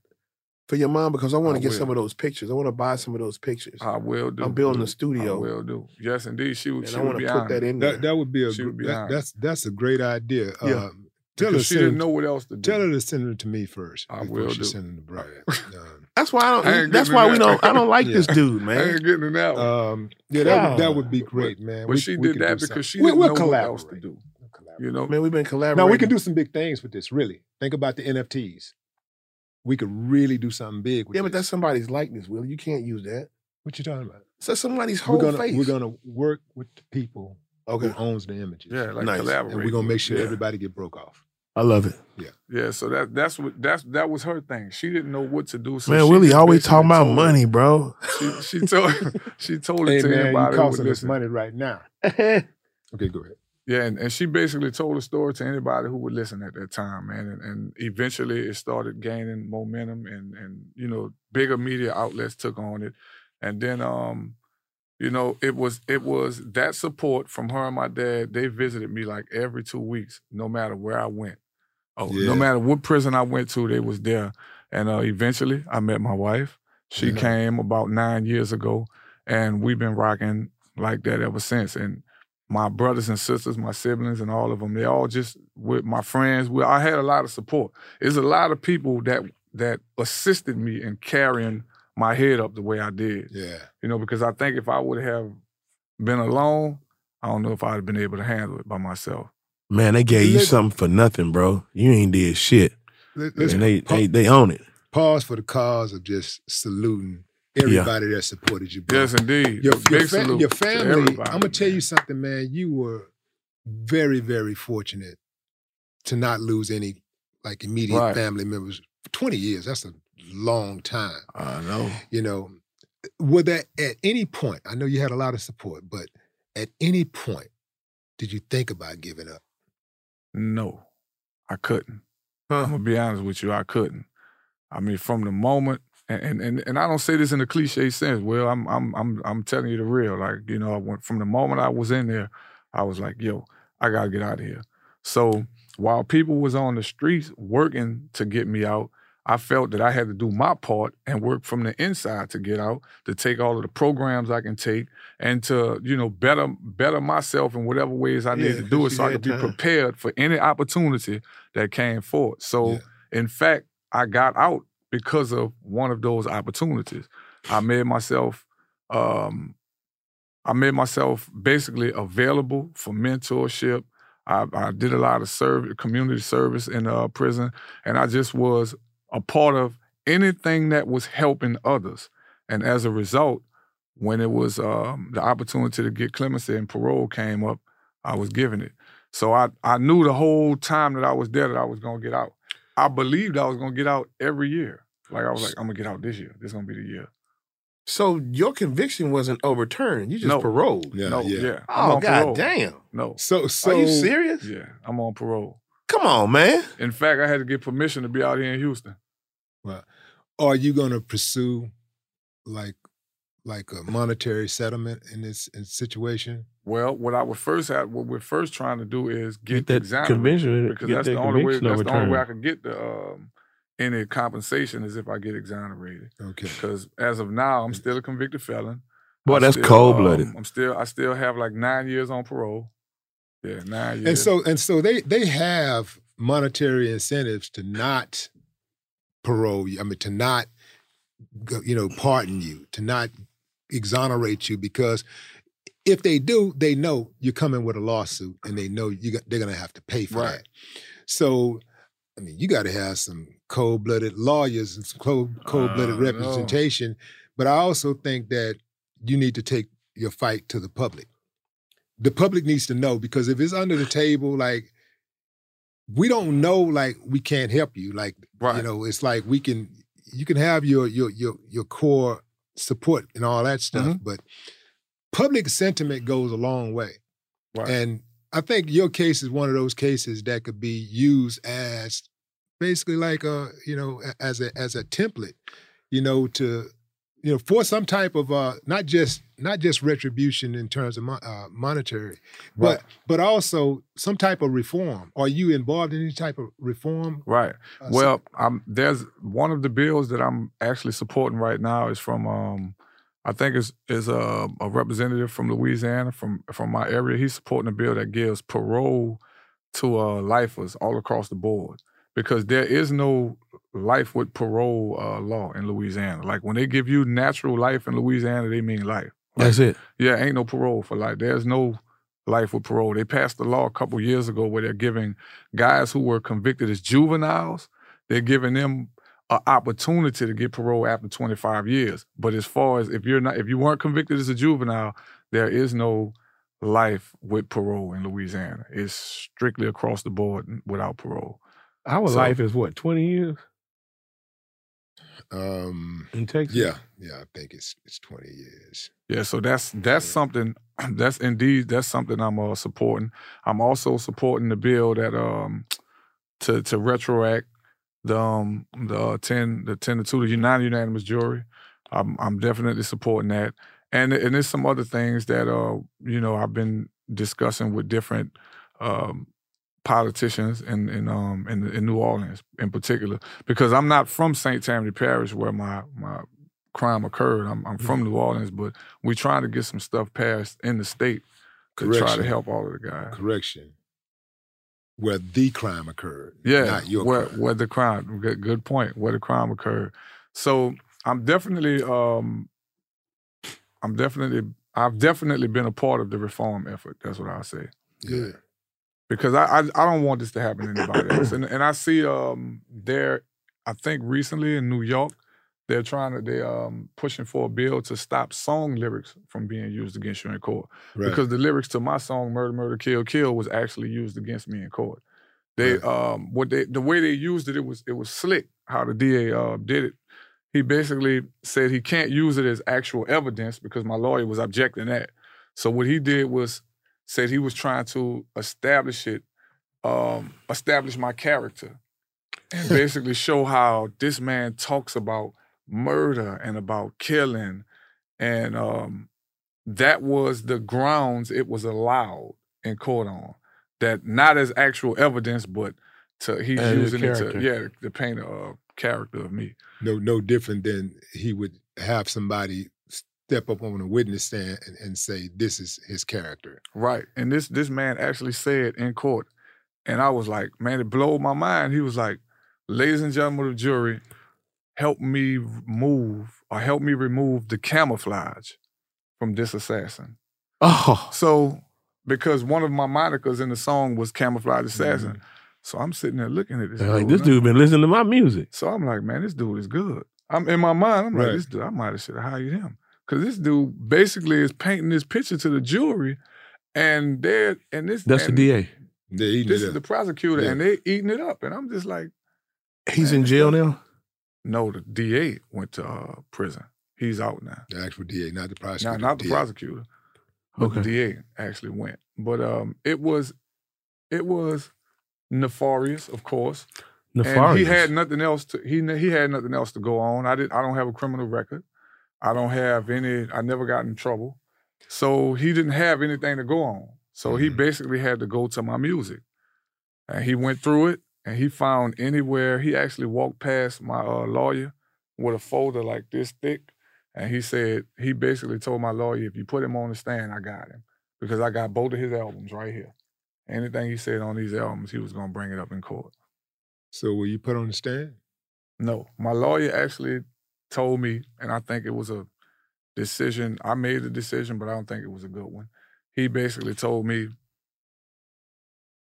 for your mom because I want to get some of those pictures. I want to buy some of those pictures. I will do. I'm building a studio. I will do. Yes, indeed. She would. And she I would wanna be put honored. that in there. That that would be a She would be that, that's that's a great idea. Yeah. Uh, tell her to she send didn't it- know what else to do. Tell her to send it to me first. I before will she do. send it to Brian. [LAUGHS] That's why I don't. I that's why we that. don't. I don't like this Yeah. dude, [LAUGHS] I man. ain't getting in that one. um, yeah, that would, that would be great, man. but We- she we did that because she We- didn't we'll know what else to do. We'll. You know, Man, we've been collaborating. Now we can do some big things with this. Really, think about the NFTs. We could really do something big with Yeah, but this. that's somebody's likeness, Will. You can't use that. what you talking about. So somebody's whole We're gonna face. we're gonna work with the people Okay. who owns the images. yeah, like Nice. collaborate. and we're gonna make sure yeah. everybody get broke off. I love it. Yeah, yeah. so that that's what that's that was her thing. She didn't know what to do. So Man, she Willie always basically talking about told money, bro. She, she told [LAUGHS] she told it to man, anybody you who costing us money right now. [LAUGHS] okay, go ahead. Yeah, and, and she basically told the story to anybody who would listen at that time, man. And, and eventually it started gaining momentum and and you know, bigger media outlets took on it. And then um, you know, it was it was that support from her and my dad, they visited me like every two weeks, no matter where I went. Oh, Yeah. no matter what prison I went to, they was there. And uh, eventually I met my wife. She Yeah. came about nine years ago, and we've been rocking like that ever since. And my brothers and sisters, my siblings, and all of them, they all just with my friends. We, I had a lot of support. There's a lot of people that that assisted me in carrying my head up the way I did. Yeah. You know, because I think if I would have been alone, I don't know if I'd have been able to handle it by myself. Man, they gave you something for nothing, bro. You ain't did shit. Let, And they, pa- they they own it. pause for the cause of just saluting everybody that supported you. Bro. Yes, indeed. your, your, fa- your family. everybody, I'm gonna tell you something, man. You were very, very fortunate to not lose any like immediate Right. family members. For 20 years, that's a long time. I know. You know, were there at any point? I know you had a lot of support, but at any point, did you think about giving up? No, I couldn't. I'm gonna be honest with you, I couldn't. I mean, from the moment, and and and, and I don't say this in a cliche sense. Well, I'm I'm I'm I'm telling you the real. Like you know, I went from the moment I was in there, I was like, yo, I gotta get out of here. So while people was on the streets working to get me out, I felt that I had to do my part and work from the inside to get out, to take all of the programs I can take, and to you know better better myself in whatever ways I need to do it, so I could be time. prepared for any opportunity that came forth. So Yeah. in fact, I got out because of one of those opportunities. I made myself um I made myself basically available for mentorship. I, I did a lot of service, community service in uh, prison, and I just was a part of anything that was helping others. And as a result, when it was um, the opportunity to get clemency and parole came up, I was given it. So I, I knew the whole time that I was there that I was gonna get out. I believed I was gonna get out every year. Like I was like, I'm gonna get out this year. This is gonna be the year. So your conviction wasn't overturned. You just No. paroled. Yeah, no, yeah. yeah. Oh on god parole. damn. No. So, so Are you serious? Yeah, I'm on parole. Come on, man. In fact, I had to get permission to be out here in Houston. Well, are you going to pursue like like a monetary settlement in this in situation? Well, what I would first have, what we're first trying to do is get, Get that exonerated convention- because that's that the only way. conviction That's the only way I can get the um, any compensation is if I get exonerated. Okay. Because as of now, I'm still a convicted felon. Boy, I'm that's cold-blooded. um, I'm still, I still have like nine years on parole. Yeah, nine years. And so and so they they have monetary incentives to not parole you. I mean to not you know pardon you, to not exonerate you because if they do, they know you're coming with a lawsuit and they know you got, they're going to have to pay for Right. that. So I mean, you got to have some cold-blooded lawyers and some cold, cold-blooded Uh, no. representation. But I also think that you need to take your fight to the public. The public needs to know because if it's under the table, like we don't know like we can't help you. Like you know, it's like we can you can have your your your your core support and all that stuff, Mm-hmm. but public sentiment goes a long way. Right. And I think your case is one of those cases that could be used as basically like a you know as a as a template, you know, to you know for some type of uh not just not just retribution in terms of mo- uh, monetary, but Right. but also some type of reform. Are you involved in any type of reform? Right. Uh, well, um, there's one of the bills that I'm actually supporting right now is from um, I think is is a, a representative from Louisiana from from my area. He's supporting a bill that gives parole to uh, lifers all across the board because there is no life with parole uh, law in Louisiana. Like when they give you natural life in Louisiana, they mean life. That's it. Yeah, ain't no parole for life. There's no life with parole. They passed a law a couple years ago where they're giving guys who were convicted as juveniles, they're giving them an opportunity to get parole after 25 years. But as far as if you're not, if you weren't convicted as a juvenile, there is no life with parole in Louisiana. It's strictly across the board without parole. Our So- life is what twenty years Um, in Texas. yeah, yeah, I think it's it's twenty years. Yeah, so that's that's something [CLEARS THROAT] that's indeed that's something I'm uh, supporting. I'm also supporting the bill that um to to retroact the um the uh, ten the ten to two the non unanimous jury. I'm I'm definitely supporting that, and and there's some other things that uh you know I've been discussing with different um politicians in in um in, in New Orleans in particular because I'm not from St. Tammany Parish where my my crime occurred. I'm I'm from New Orleans, but we're trying to get some stuff passed in the state to try to help all of the guys. Correction. Where the crime occurred. Yeah, Not your where crime. where the crime. Good, good point. Where the crime occurred. So I'm definitely um I'm definitely I've definitely been a part of the reform effort. That's what I'll say. Yeah. Because I, I I don't want this to happen to anybody else. And and I see um there I think recently in New York they're trying to they um pushing for a bill to stop song lyrics from being used against you in court. Right. Because the lyrics to my song Murder Murder Kill Kill was actually used against me in court. They um what they the way they used it it was it was slick how the DA uh, did it. He basically said he can't use it as actual evidence because my lawyer was objecting that. So what he did was said he was trying to establish it, um, establish my character, and [LAUGHS] basically show how this man talks about murder and about killing, and um, that was the grounds it was allowed in court on. That not as actual evidence, but to he's As a using it to yeah to paint a uh, character of me. No, no different than he would have somebody step up on the witness stand and, and say this is his character. Right. And this this man actually said in court, and I was like, man, it blew my mind. He was like, ladies and gentlemen of the jury, help me move or help me remove the camouflage from this assassin. Oh. So because one of my monikers in the song was camouflage assassin. Mm-hmm. So I'm sitting there looking at this. Like dude, this dude been listening to my music. so I'm like, man, this dude is good. I'm in my mind. I'm Right. like, this dude, I might have should have hired him because this dude basically is painting this picture to the jury, and they're and this That's the DA. They're eating This it is up. the prosecutor, Yeah. and they're eating it up, and I'm just like, He's in jail now. no, the DA went to uh, prison. He's out now. The actual DA, not the Now, prosecutor. not the DA. prosecutor, but the DA actually went. But um, it was, it was nefarious, of course. And he had nothing else to he he had nothing else to go on. I did I don't have a criminal record. I don't have any I never got in trouble. So he didn't have anything to go on. So he basically had to go to my music. And he went through it and he found anywhere he actually walked past my uh, lawyer with a folder like this thick and he said he basically told my lawyer if you put him on the stand I got him because I got both of his albums right here. Anything he said on these albums he was going to bring it up in court. So were you put on the stand? No, my lawyer actually told me, and I think it was a decision. I made the decision, but I don't think it was a good one. He basically told me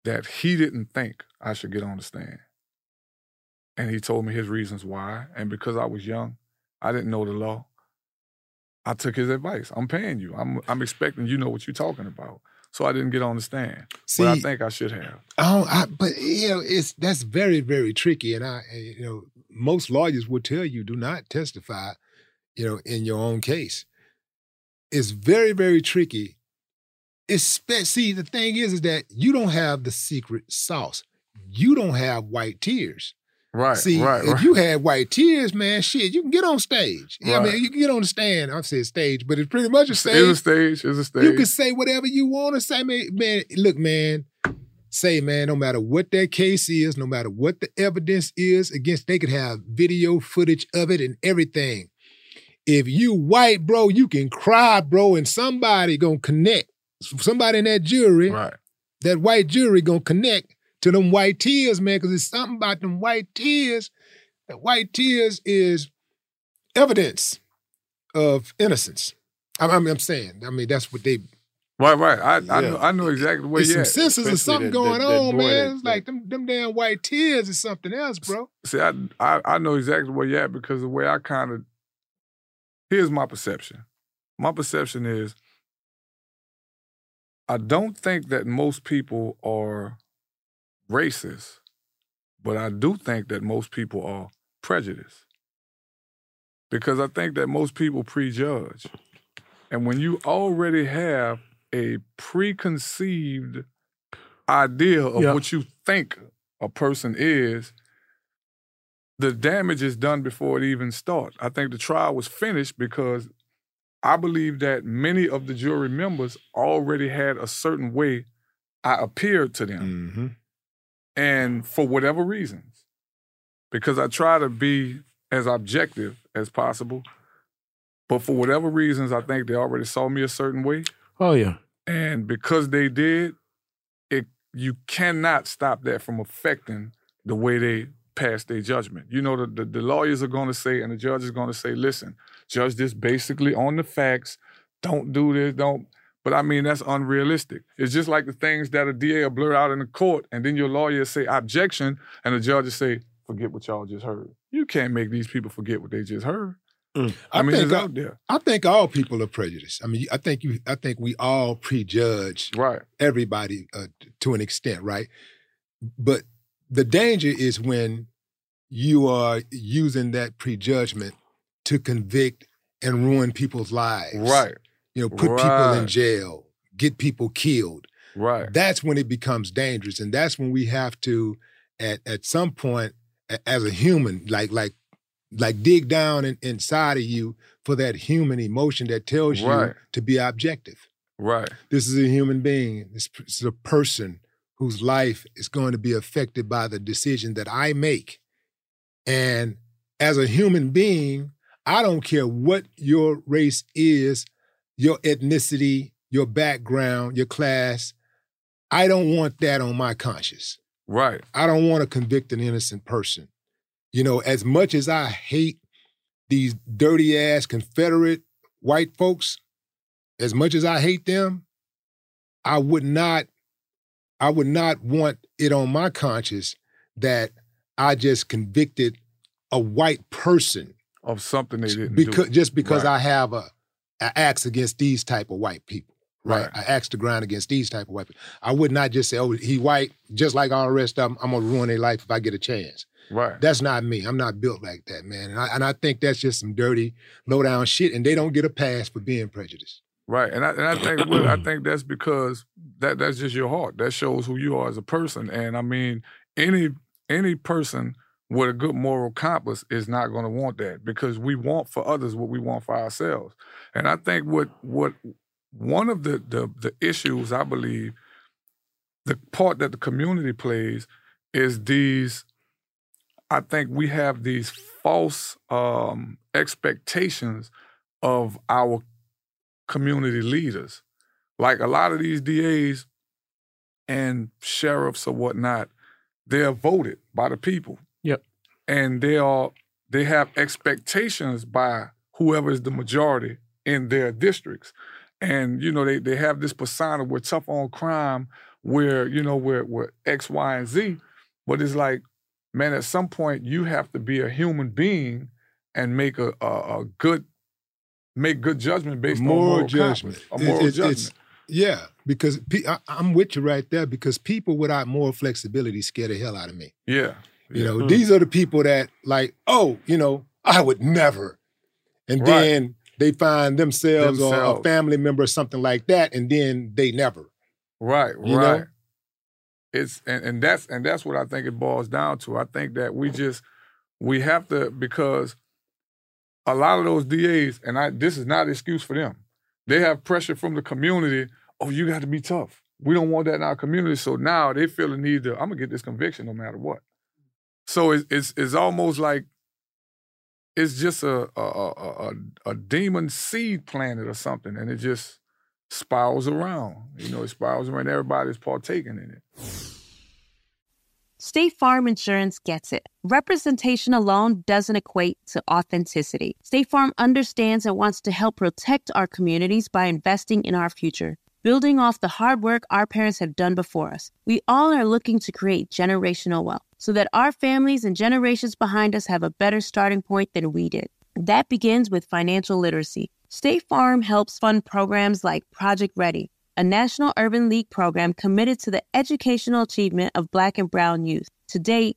that he didn't think I should get on the stand. And he told me his reasons why. And because I was young, I didn't know the law. I took his advice. I'm paying you. I'm I'm expecting you know what you're talking about. so I didn't get on the stand. but I think I should have. Oh, I, but you know, it's that's very, very tricky, and I, you know, most lawyers will tell you do not testify, you know, in your own case. It's very, very tricky. Espe- see, the thing is, is that you don't have the secret sauce. You don't have white tears. Right. See, right. if right. you had white tears, man, shit, you can get on stage. Yeah, I mean, you can get on the stand. I've said stage, but it's pretty much a stage. It's a stage. It's a stage. You can say whatever you want to say, man. Man, look, man. Say, man, no matter what that case is, no matter what the evidence is against, they could have video footage of it and everything. If you white, bro, you can cry, bro, and somebody gonna connect. Somebody in that jury, right. that white jury gonna connect to them white tears, man, because it's something about them white tears. That white tears is evidence of innocence. I I mean, I'm saying, I mean, that's what they Right, right. I I, know, I know exactly where There's you some at. senses or something that- going that- that on, man. that- it's like them, them damn white tears is something else, bro. See, I, I I know exactly where you're at because the way I kind of here's my perception. My perception is I don't think that most people are racist, but I do think that most people are prejudiced. Because I think that most people prejudge. And when you already have a preconceived idea of Yeah. what you think a person is, the damage is done before it even starts. I think the trial was finished because I believe that many of the jury members already had a certain way I appeared to them. Mm-hmm. And for whatever reasons, because I try to be as objective as possible, but for whatever reasons, I think they already saw me a certain way. Oh yeah. And because they did, it you cannot stop that from affecting the way they pass their judgment. You know, the, the, the lawyers are going to say, and the judge is going to say, listen, judge this basically on the facts. Don't do this, don't. But I mean, that's unrealistic. It's just like the things that a DA will blur out in the court, and then your lawyer say objection, and the judges say, forget what y'all just heard. You can't make these people forget what they just heard. I, mean, it's think out there. I think all people are prejudiced. I mean, I think you. I think we all prejudge right. everybody uh, to an extent, right? But the danger is when you are using that prejudgment to convict and ruin people's lives. Right. You know, put people in jail, get people killed. Right. That's when it becomes dangerous, and that's when we have to, at at some point, as a human, like like like dig down in, inside of you for that human emotion that tells you Right. to be objective. Right. This is a human being. This p- is a person whose life is going to be affected by the decision that I make. And as a human being, I don't care what your race is, your ethnicity, your background, your class. I don't want that on my conscience. Right. I don't want to convict an innocent person. You know, as much as I hate these dirty ass Confederate white folks, as much as I hate them, I would not, I would not want it on my conscience that I just convicted a white person Of something they didn't because do. just because Right. I have a, a axe against these type of white people. Right. Right. I axe the ground against these type of white people. I would not just say, oh, he white, just like all the rest of them, I'm gonna ruin their life if I get a chance. Right. That's not me. I'm not built like that, man. And I, and I think that's just some dirty, low down shit, and they don't get a pass for being prejudiced. Right, and I and I think well, I [CLEARS THROAT] think that's because that that's just your heart. That shows who you are as a person. And I mean, any any person with a good moral compass is not going to want that because we want for others what we want for ourselves. And I think what what one of the the, the issues I believe the part that the community plays is these I think we have these false um, expectations of our community leaders. Like a lot of these DAs and sheriffs or whatnot, they're voted by the people. Yep. And they are they have expectations by whoever is the majority in their districts. And you know, they they have this persona, we're tough on crime, where, you know, we're we're X, Y, and Z. But it's like, man, at some point you have to be a human being and make a a, a good make good judgment based on moral moral judgment. A moral judgment. Yeah, because pe- I, I'm with you right there. Because people without more flexibility scare the hell out of me. Yeah. You yeah. know, hmm. these are the people that like, oh, you know, I would never. And Right. then they find themselves, or a family member or something like that, and then they never. Right, You right. know? It's and, and that's and that's what I think it boils down to. I think that we just we have to because a lot of those DAs, and I this is not an excuse for them. They have pressure from the community. Oh, you got to be tough. We don't want that in our community. So now they feel the need to. I'm gonna get this conviction no matter what. So it's it's, it's almost like it's just a a, a a a demon seed planted or something, and it just spirals around. You know, it spirals around. Everybody's partaking in it. State Farm Insurance gets it. Representation alone doesn't equate to authenticity. State Farm understands and wants to help protect our communities by investing in our future. Building off the hard work our parents have done before us, we all are looking to create generational wealth so that our families and generations behind us have a better starting point than we did. That begins with financial literacy. State Farm helps fund programs like Project Ready, a National Urban League program committed to the educational achievement of Black and Brown youth. To date,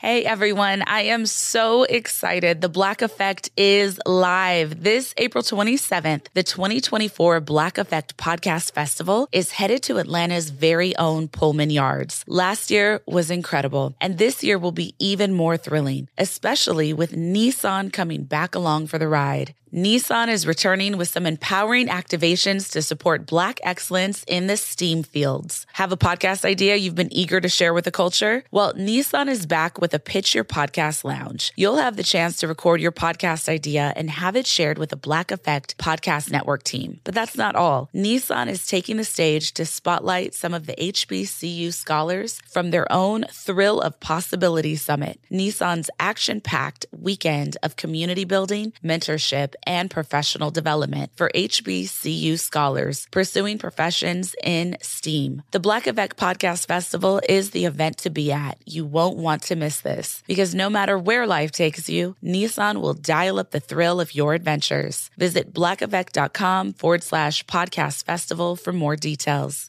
Hey everyone, I am so excited. The Black Effect is live. This April 27th, the 2024 Black Effect Podcast Festival is headed to Atlanta's very own Pullman Yards. Last year was incredible, and this year will be even more thrilling, especially with Nissan coming back along for the ride. Nissan is returning with some empowering activations to support Black excellence in the STEAM fields. Have a podcast idea you've been eager to share with the culture? Well, Nissan is back with a Pitch Your Podcast Lounge. You'll have the chance to record your podcast idea and have it shared with the Black Effect Podcast Network team. But that's not all. Nissan is taking the stage to spotlight some of the HBCU scholars from their own Thrill of Possibility Summit, Nissan's action packed weekend of community building, mentorship, and professional development for HBCU scholars pursuing professions in STEAM. The Black Effect Podcast Festival is the event to be at. You won't want to miss this because no matter where life takes you, Nissan will dial up the thrill of your adventures. Visit blackeffect.com forward slash podcast festival for more details.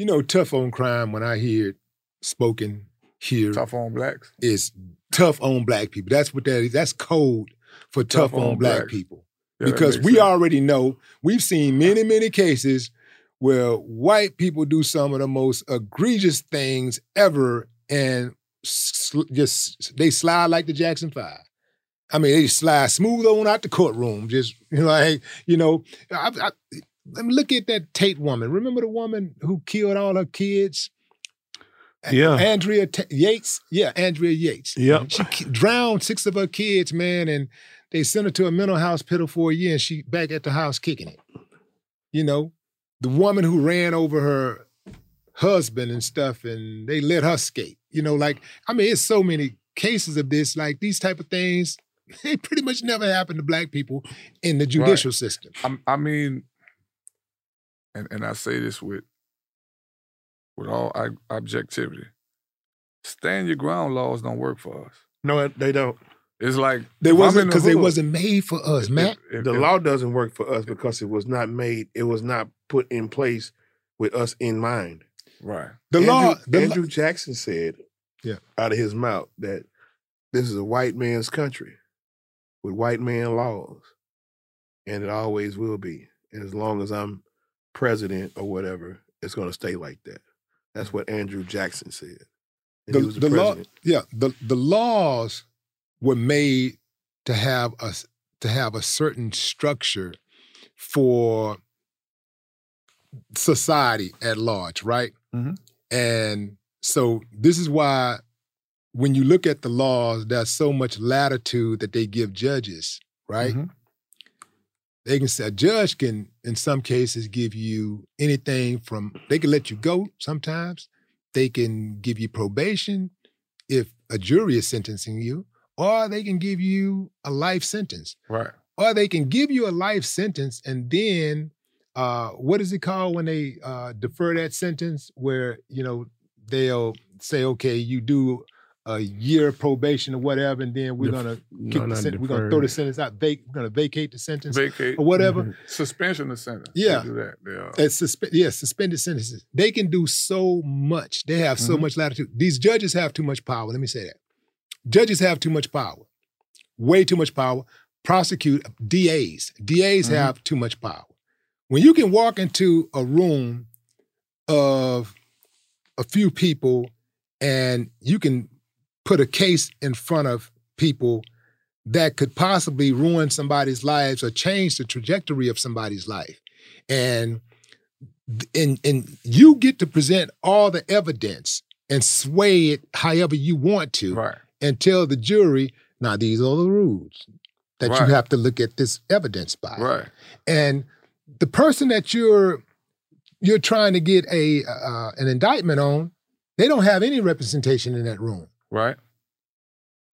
You know, tough on crime when I hear it spoken here. Tough on blacks. Is tough on black people. That's what that is. That's code for tough, on, black blacks. people. Yeah, because we sense. already know, we've seen many, many cases where white people do some of the most egregious things ever and sl- just they slide like the Jackson Five. I mean, they slide smooth on out the courtroom. Just you [LAUGHS] know, like you know, I, I, let me look at that Tate woman. Remember the woman who killed all her kids? Yeah. Andrea Ta- Yates. Yeah, Andrea Yates. Yeah. She drowned six of her kids, man, and they sent her to a mental hospital for a year, and she back at the house kicking it. You know, the woman who ran over her husband and stuff, and they let her skate. You know, like I mean, it's so many cases of this. Like these type of things, [LAUGHS] they pretty much never happen to black people in the judicial Right. system. I'm- I mean, and and I say this with with all ob- objectivity. Stand your ground laws don't work for us. No, they don't. It's like They wasn't in the because they wasn't made for us, Matt. if- the if- law doesn't work for us because it was not made, it was not put in place with us in mind. Right. The Andrew, law, the law- Andrew Jackson said Yeah. out of his mouth that this is a white man's country with white man laws. and it always will be. And as long as I'm president or whatever, it's going to stay like that. That's what Andrew Jackson said. And he was the, the law, yeah, the the laws were made to have a to have a certain structure for society at large, right? Mhm. And so this is why when you look at the laws, there's so much latitude that they give judges, right? Mhm. They can say a judge can, in some cases, give you anything from they can let you go sometimes. They can give you probation if a jury is sentencing you, or they can give you a life sentence. Right. Or they can give you a life sentence and then uh, what is it called when they uh, defer that sentence where, you know, they'll say, okay, you do a year probation or whatever, and then we're Def- gonna no, the not sentence, we're gonna throw the sentence out, vac- we're gonna vacate the sentence Vacate or whatever. Mhm. Suspension of sentence. Yeah. do that. Yeah. It's suspe- yeah, suspended sentences. They can do so much. They have so Mhm. much latitude. These judges have too much power. Let me say that. Judges have too much power. Way too much power. Prosecute DAs. DAs Mhm. have too much power. When you can walk into a room of a few people and you can put a case in front of people that could possibly ruin somebody's lives or change the trajectory of somebody's life. And and and you get to present all the evidence and sway it however you want to right. and tell the jury, now these are the rules that Right. you have to look at this evidence by. Right. And the person that you're you're trying to get a uh, an indictment on, they don't have any representation in that room. Right.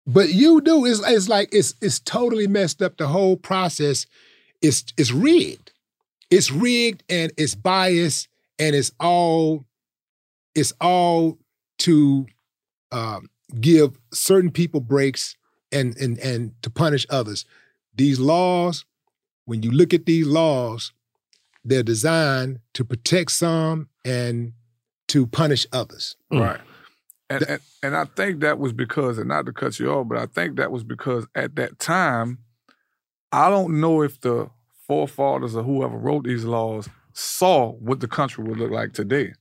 But you do. It's, it's like it's it's totally messed up. The whole process is is rigged. It's rigged and it's biased and it's all it's all to um, give certain people breaks and and and to punish others. These laws, when you look at these laws, they're designed to protect some and to punish others. Right. And, and and I think that was because, and not to cut you off, but I think that was because at that time, I don't know if the forefathers or whoever wrote these laws saw what the country would look like today.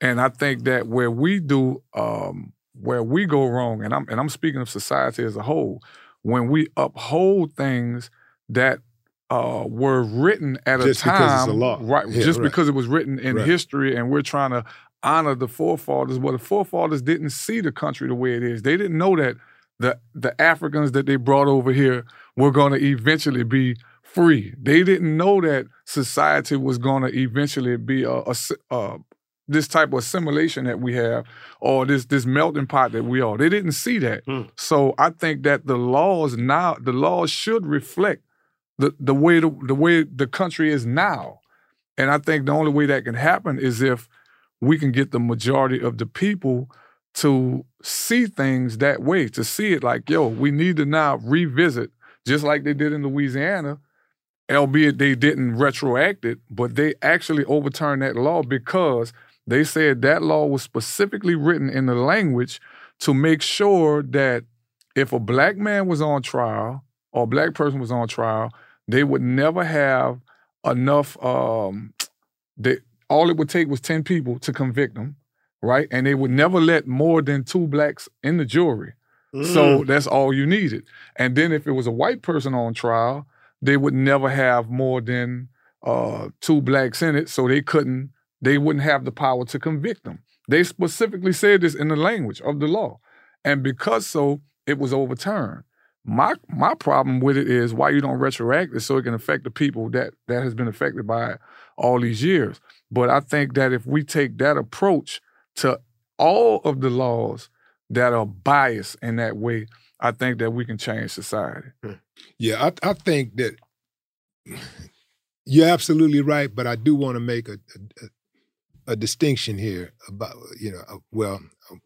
And I think that where we do, um, where we go wrong, and I'm and I'm speaking of society as a whole, when we uphold things that uh, were written at Just a time, because it's a law. right? Yeah, just right. because it was written in Right. history, and we're trying to honor the forefathers. Well, the forefathers didn't see the country the way it is. They didn't know that the the Africans that they brought over here were going to eventually be free. They didn't know that society was going to eventually be a, a uh, this type of assimilation that we have, or this this melting pot that we are. They didn't see that. So I think that the laws now, the laws should reflect the the way the, the way the country is now. And I think the only way that can happen is if we can get the majority of the people to see things that way, to see it like, yo, we need to now revisit, just like they did in Louisiana, albeit they didn't retroact it, but they actually overturned that law because they said that law was specifically written in the language to make sure that if a black man was on trial or a black person was on trial, they would never have enough um they all it would take was 10 people to convict them, right? And they would never let more than two blacks in the jury. So Mm. that's all you needed. And then if it was a white person on trial, they would never have more than uh, two blacks in it, so they couldn't, they wouldn't have the power to convict them. They specifically said this in the language of the law. And because so, it was overturned. My my problem with it is why you don't retroact it so it can affect the people that that has been affected by it all these years. But I think that if we take that approach to all of the laws that are biased in that way, I think that we can change society. Yeah, I, I think that you're absolutely right, but I do want to make a, a, a distinction here about, you know, uh, well, uh,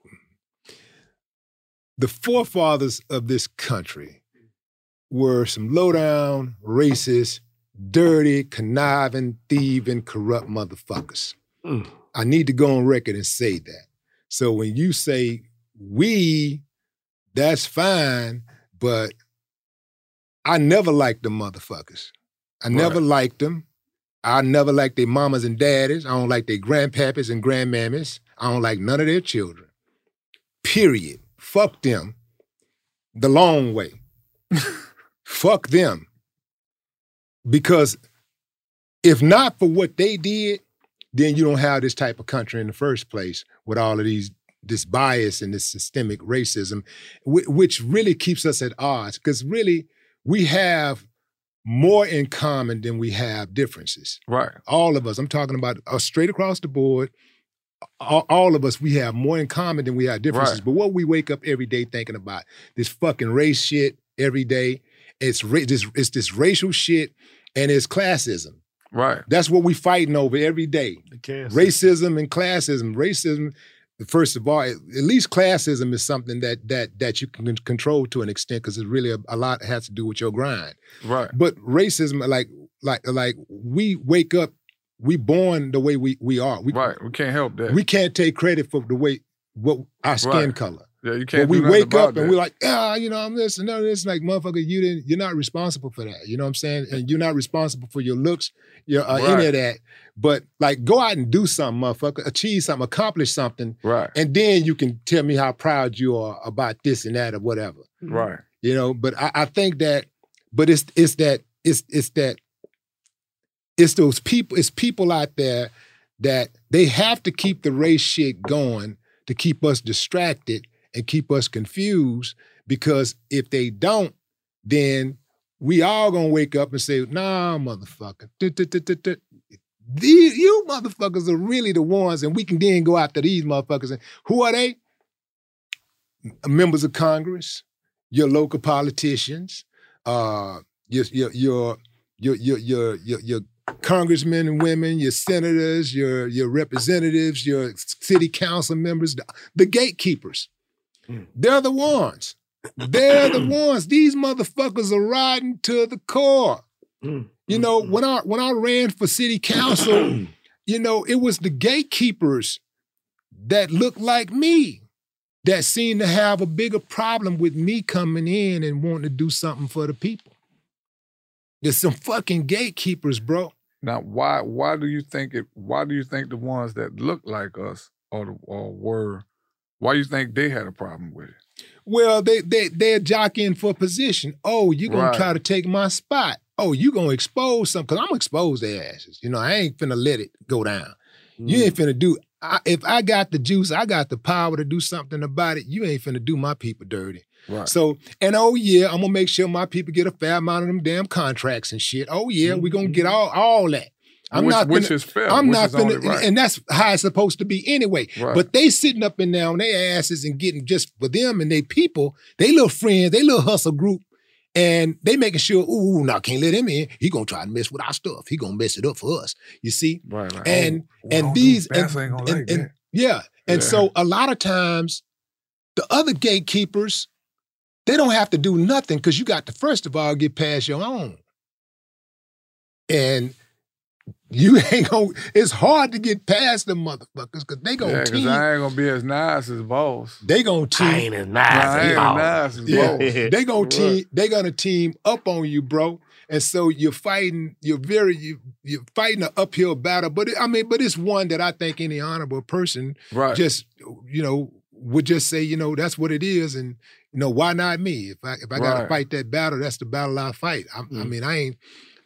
the forefathers of this country were some low down, racist, dirty, conniving, thieving, corrupt motherfuckers. Mm. I need to go on record and say that. So when you say we, that's fine, but I never liked the motherfuckers. I never liked them. I never liked their mamas and daddies. I don't like their grandpappies and grandmammies. I don't like none of their children. Period. Fuck them. The long way. [LAUGHS] Fuck them. Because if not for what they did, then you don't have this type of country in the first place with all of these this bias and this systemic racism, which really keeps us at odds. Because really, we have more in common than we have differences. Right. All of us. I'm talking about uh, straight across the board. All, all of us, we have more in common than we have differences. Right. But what we wake up every day thinking about this fucking race shit every day. It's ra- this, it's this racial shit and it's classism. Right. That's what we're fighting over every day. Racism and classism. Racism, first of all, at at least classism is something that that that you can control to an extent because it's really a, a lot has to do with your grind. Right. But racism, like like like we wake up, we born the way we we are. We, right. We can't help that. We can't take credit for the way what our skin Right. color. Yeah, you can't. we do wake about up and we're like, ah, you know, I'm this and none of this. Like, motherfucker, you didn't. You're not responsible for that. You know what I'm saying? And you're not responsible for your looks, your uh, any of that. But like, go out and do something, motherfucker. Achieve something, accomplish something, right? And then you can tell me how proud you are about this and that or whatever. Right. You know, but I, I think that, but it's it's that it's it's that it's those people, it's people out there that they have to keep the race shit going to keep us distracted and keep us confused. Because if they don't, then we all gonna wake up and say, nah, motherfucker. These, you motherfuckers are really the ones, and we can then go after these motherfuckers. And who are they? Members of Congress, your local politicians, uh, your your your your your your your, congressmen and women, your senators, your your representatives, your city council members, the gatekeepers. They're the ones. They're the ones. These motherfuckers are riding to the core. You know, when I when I ran for city council, you know, it was the gatekeepers that looked like me that seemed to have a bigger problem with me coming in and wanting to do something for the people. There's some fucking gatekeepers, bro. Now, why why do you think it? Why do you think the ones that look like us or or were? Why you think they had a problem with it? Well, they they they're jockeying for position. Oh, you gonna Right. try to take my spot. Oh, you gonna expose something? Cause I'm gonna expose their asses. You know, I ain't finna let it go down. You ain't mm. finna do. I, if I got the juice, I got the power to do something about it. You ain't finna do my people dirty. Right. So, and oh yeah, I'm gonna make sure my people get a fair amount of them damn contracts and shit. Oh yeah, we gonna get mm-hmm. all all that. I'm Which- not which finna- is fair, I'm which not finna, right. and that's how it's supposed to be anyway. Right. But they sitting up in there on their asses and getting just for them and their people, they little friends, they little hustle group, and they making sure, ooh, now can't let him in. He gonna try to mess with our stuff. He gonna mess it up for us. You see? Right. Like, and oh, and these and, gonna and- like and- yeah. And Yeah. so a lot of times the other gatekeepers, they don't have to do nothing because you got to first of all get past your own. And you [LAUGHS] ain't gonna, it's hard to get past them motherfuckers because they gonna Yeah, because team. I ain't gonna be as nice as boss. They gonna team. I ain't as nice Nah, I as ain't boss. nice as yeah. boss. [LAUGHS] They gonna team. They gonna team up on you, bro. And so you're fighting. You're very. You, you're fighting an uphill battle. But it, I mean, but it's one that I think any honorable person Right. just you know would just say, you know, that's what it is, and you know, why not me? If I if I gotta fight that battle, that's the battle I fight. I, I mean, I ain't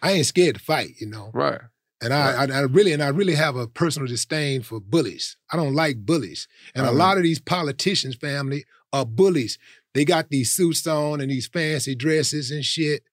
I ain't scared to fight. You know. Right. And I, I, I really and I really have a personal disdain for bullies. I don't like bullies. And a Mhm. lot of these politicians, family, are bullies. They got these suits on and these fancy dresses and shit,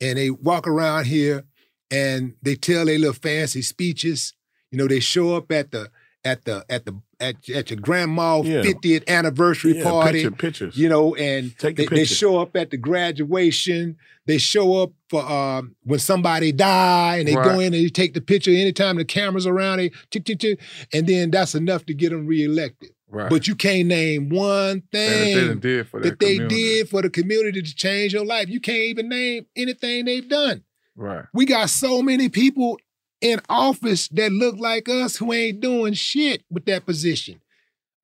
and they walk around here and they tell their little fancy speeches. You know, they show up at the at the at the at, at your grandma's Yeah. 50th anniversary Yeah, party. picture- pictures. You know, and Take the they, they show up at the graduation. They show up for um, when somebody die, and they go in and they take the picture anytime the camera's around. They tick, tick, tick, and then that's enough to get them reelected. Right. But you can't name one And that thing they did for that that they did for the community to change your life. You can't even name anything they've done. Right. We got so many people in office that look like us who ain't doing shit with that position.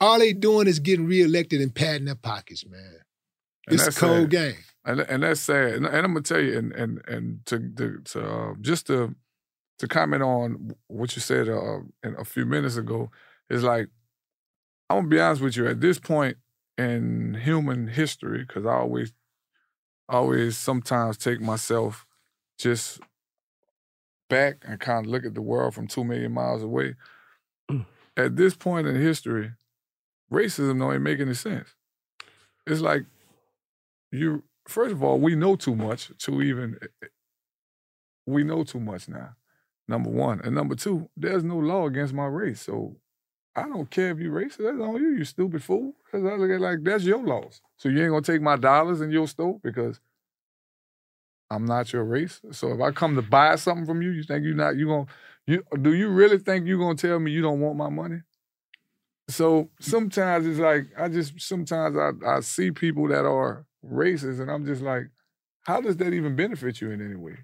All they doing is getting reelected and padding their pockets, man. And it's a cold sad. game. and and that's sad. And, and I'm gonna tell you, and and and to to, to uh, just to to comment on what you said uh, in a few minutes ago is like I'm gonna be honest with you. At this point in human history, because I always always sometimes take myself just back and kind of look at the world from two million miles away. Mm. At this point in history, racism don't even make any sense. It's like you first of all, we know too much to even eh, eh, we know too much now. Number one. And number two, there's no law against my race. So I don't care if you racist. That's on you, you stupid fool. Because I look at like that's your loss. So you ain't gonna take my dollars in your store because I'm not your race. So if I come to buy something from you, you think you're not you gonna you do you really think you're gonna tell me you don't want my money? So sometimes it's like I just sometimes I, I see people that are racist and I'm just like, how does that even benefit you in any way?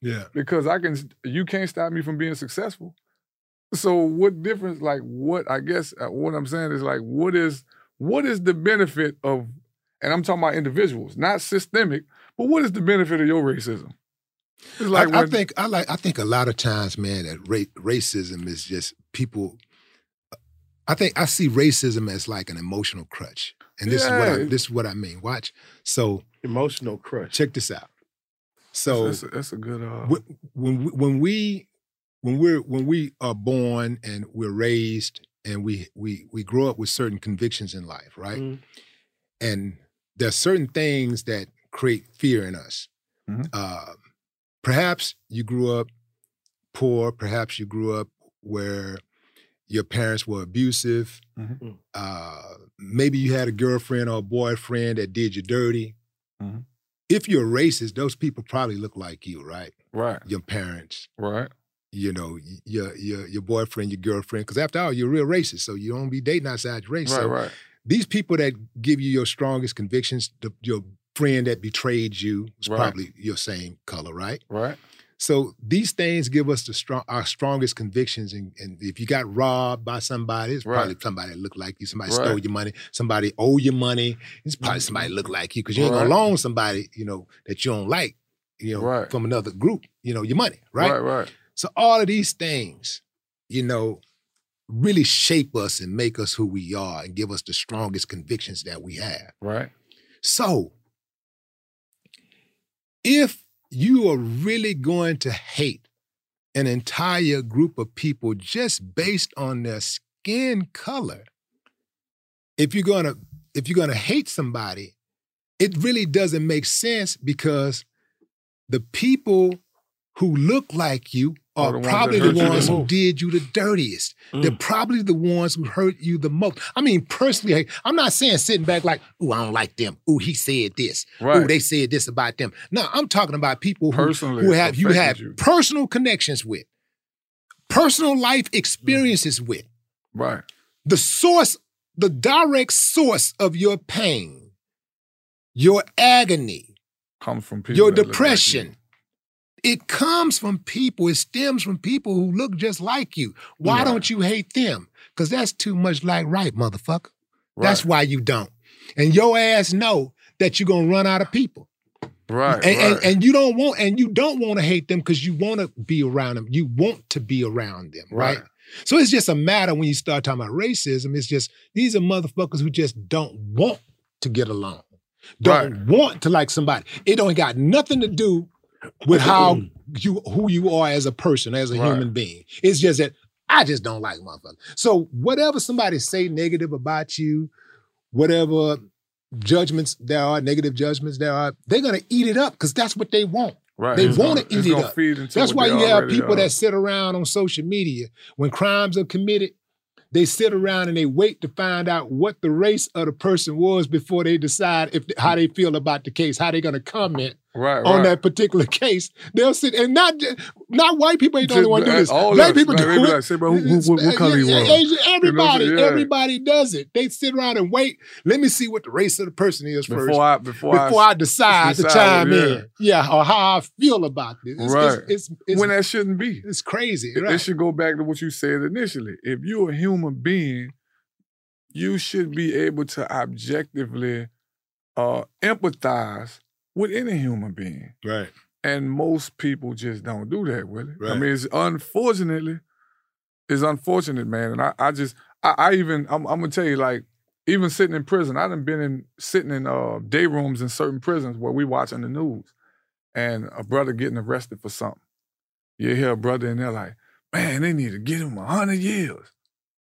Yeah. Because I can you can't stop me from being successful. So what difference like what I guess uh, what I'm saying is like what is what is the benefit of and I'm talking about individuals, not systemic, but what is the benefit of your racism? It's like I, I think I like. I think a lot of times, man, that ra- racism is just people. I think I see racism as like an emotional crutch, and this is what I, this is what I mean. Watch. So emotional crutch. Check this out. So that's, a, that's a good uh when we- when we when we're when we are born and we're raised and we we we grow up with certain convictions in life, right? Mm-hmm. And there's certain things that create fear in us. Uh, perhaps you grew up poor. Perhaps you grew up where your parents were abusive. Mm-hmm. Uh, maybe you had a girlfriend or a boyfriend that did you dirty. Mhm. If you're racist, those people probably look like you, right? Right. Your parents, right? You know, your your your boyfriend, your girlfriend. Because after all, you're real racist, so you don't be dating outside your race. Right, so right. These people that give you your strongest convictions, the, your friend that betrayed you was Right. probably your same color, right? Right. So these things give us the strong our strongest convictions. And, and if you got robbed by somebody, it's probably somebody that looked like you. Somebody Right. stole your money. Somebody owe you money. It's probably somebody look like you because you ain't gonna loan somebody you know that you don't like. You know, from another group. You know, your money, right? Right, right. So all of these things, you know, really shape us and make us who we are and give us the strongest convictions that we have. Right. So, if you are really going to hate an entire group of people just based on their skin color, if you're gonna if you're gonna hate somebody, it really doesn't make sense because the people who look like you Are the probably the ones who did you the dirtiest. Mm. They're probably the ones who hurt you the most. I mean, personally, I'm not saying sitting back like, "Ooh, I don't like them. Ooh, he said this. Ooh, Right. they said this about them." No, I'm talking about people who, Personally who have you have you. personal connections with, personal life mm-hmm. experiences with. Right. The source, the direct source of your pain, your agony, comes from people. your depression. It comes from people. It stems from people who look just like you. Why Right. don't you hate them? Because that's too much like right, motherfucker. That's why you don't. And your ass know that you're gonna run out of people. Right. And, right. and, and you don't want and you don't want to hate them because you want to be around them. You want to be around them, right? Right. So it's just a matter when you start talking about racism. It's just these are motherfuckers who just don't want to get along, don't want to like somebody. It don't got nothing to do with how you who you are as a person, as a Right. human being. It's just that I just don't like motherfuckers. So whatever somebody say negative about you, whatever judgments there are, negative judgments there are, they're gonna eat it up because that's what they want. Right. They want gonna- eat it up. That's why you have people are. that sit around on social media when crimes are committed. They sit around and they wait to find out what the race of the person was before they decide if how they feel about the case, how they're gonna comment Right, on right. that particular [LAUGHS] case. They'll sit and not not white people ain't the only one do this. all Black people do it. like, say, bro, who- who- what- color you Yeah, was? Asian- You know Everybody. Yeah. everybody does it. They sit around and wait. Let me see what the race of the person is first Before I- before I I decide, to decide, chime yeah. in. Yeah, or how I feel about this. It's, right. It's, it's, it's, when that shouldn't be. it's crazy. It- right? It should go back to what you said initially. If you're a human being, you should be able to objectively uh, empathize with any human being. Right. And most people just don't do that, Willie. I Right. mean, it's unfortunately, it's unfortunate, man. And I, I just, I, I even, I'm, I'm gonna tell you, like, even sitting in prison, I done been in sitting in uh, day rooms in certain prisons where we watching the news, and a brother getting arrested for something. You hear a brother in there like, man, they need to get him a hundred years.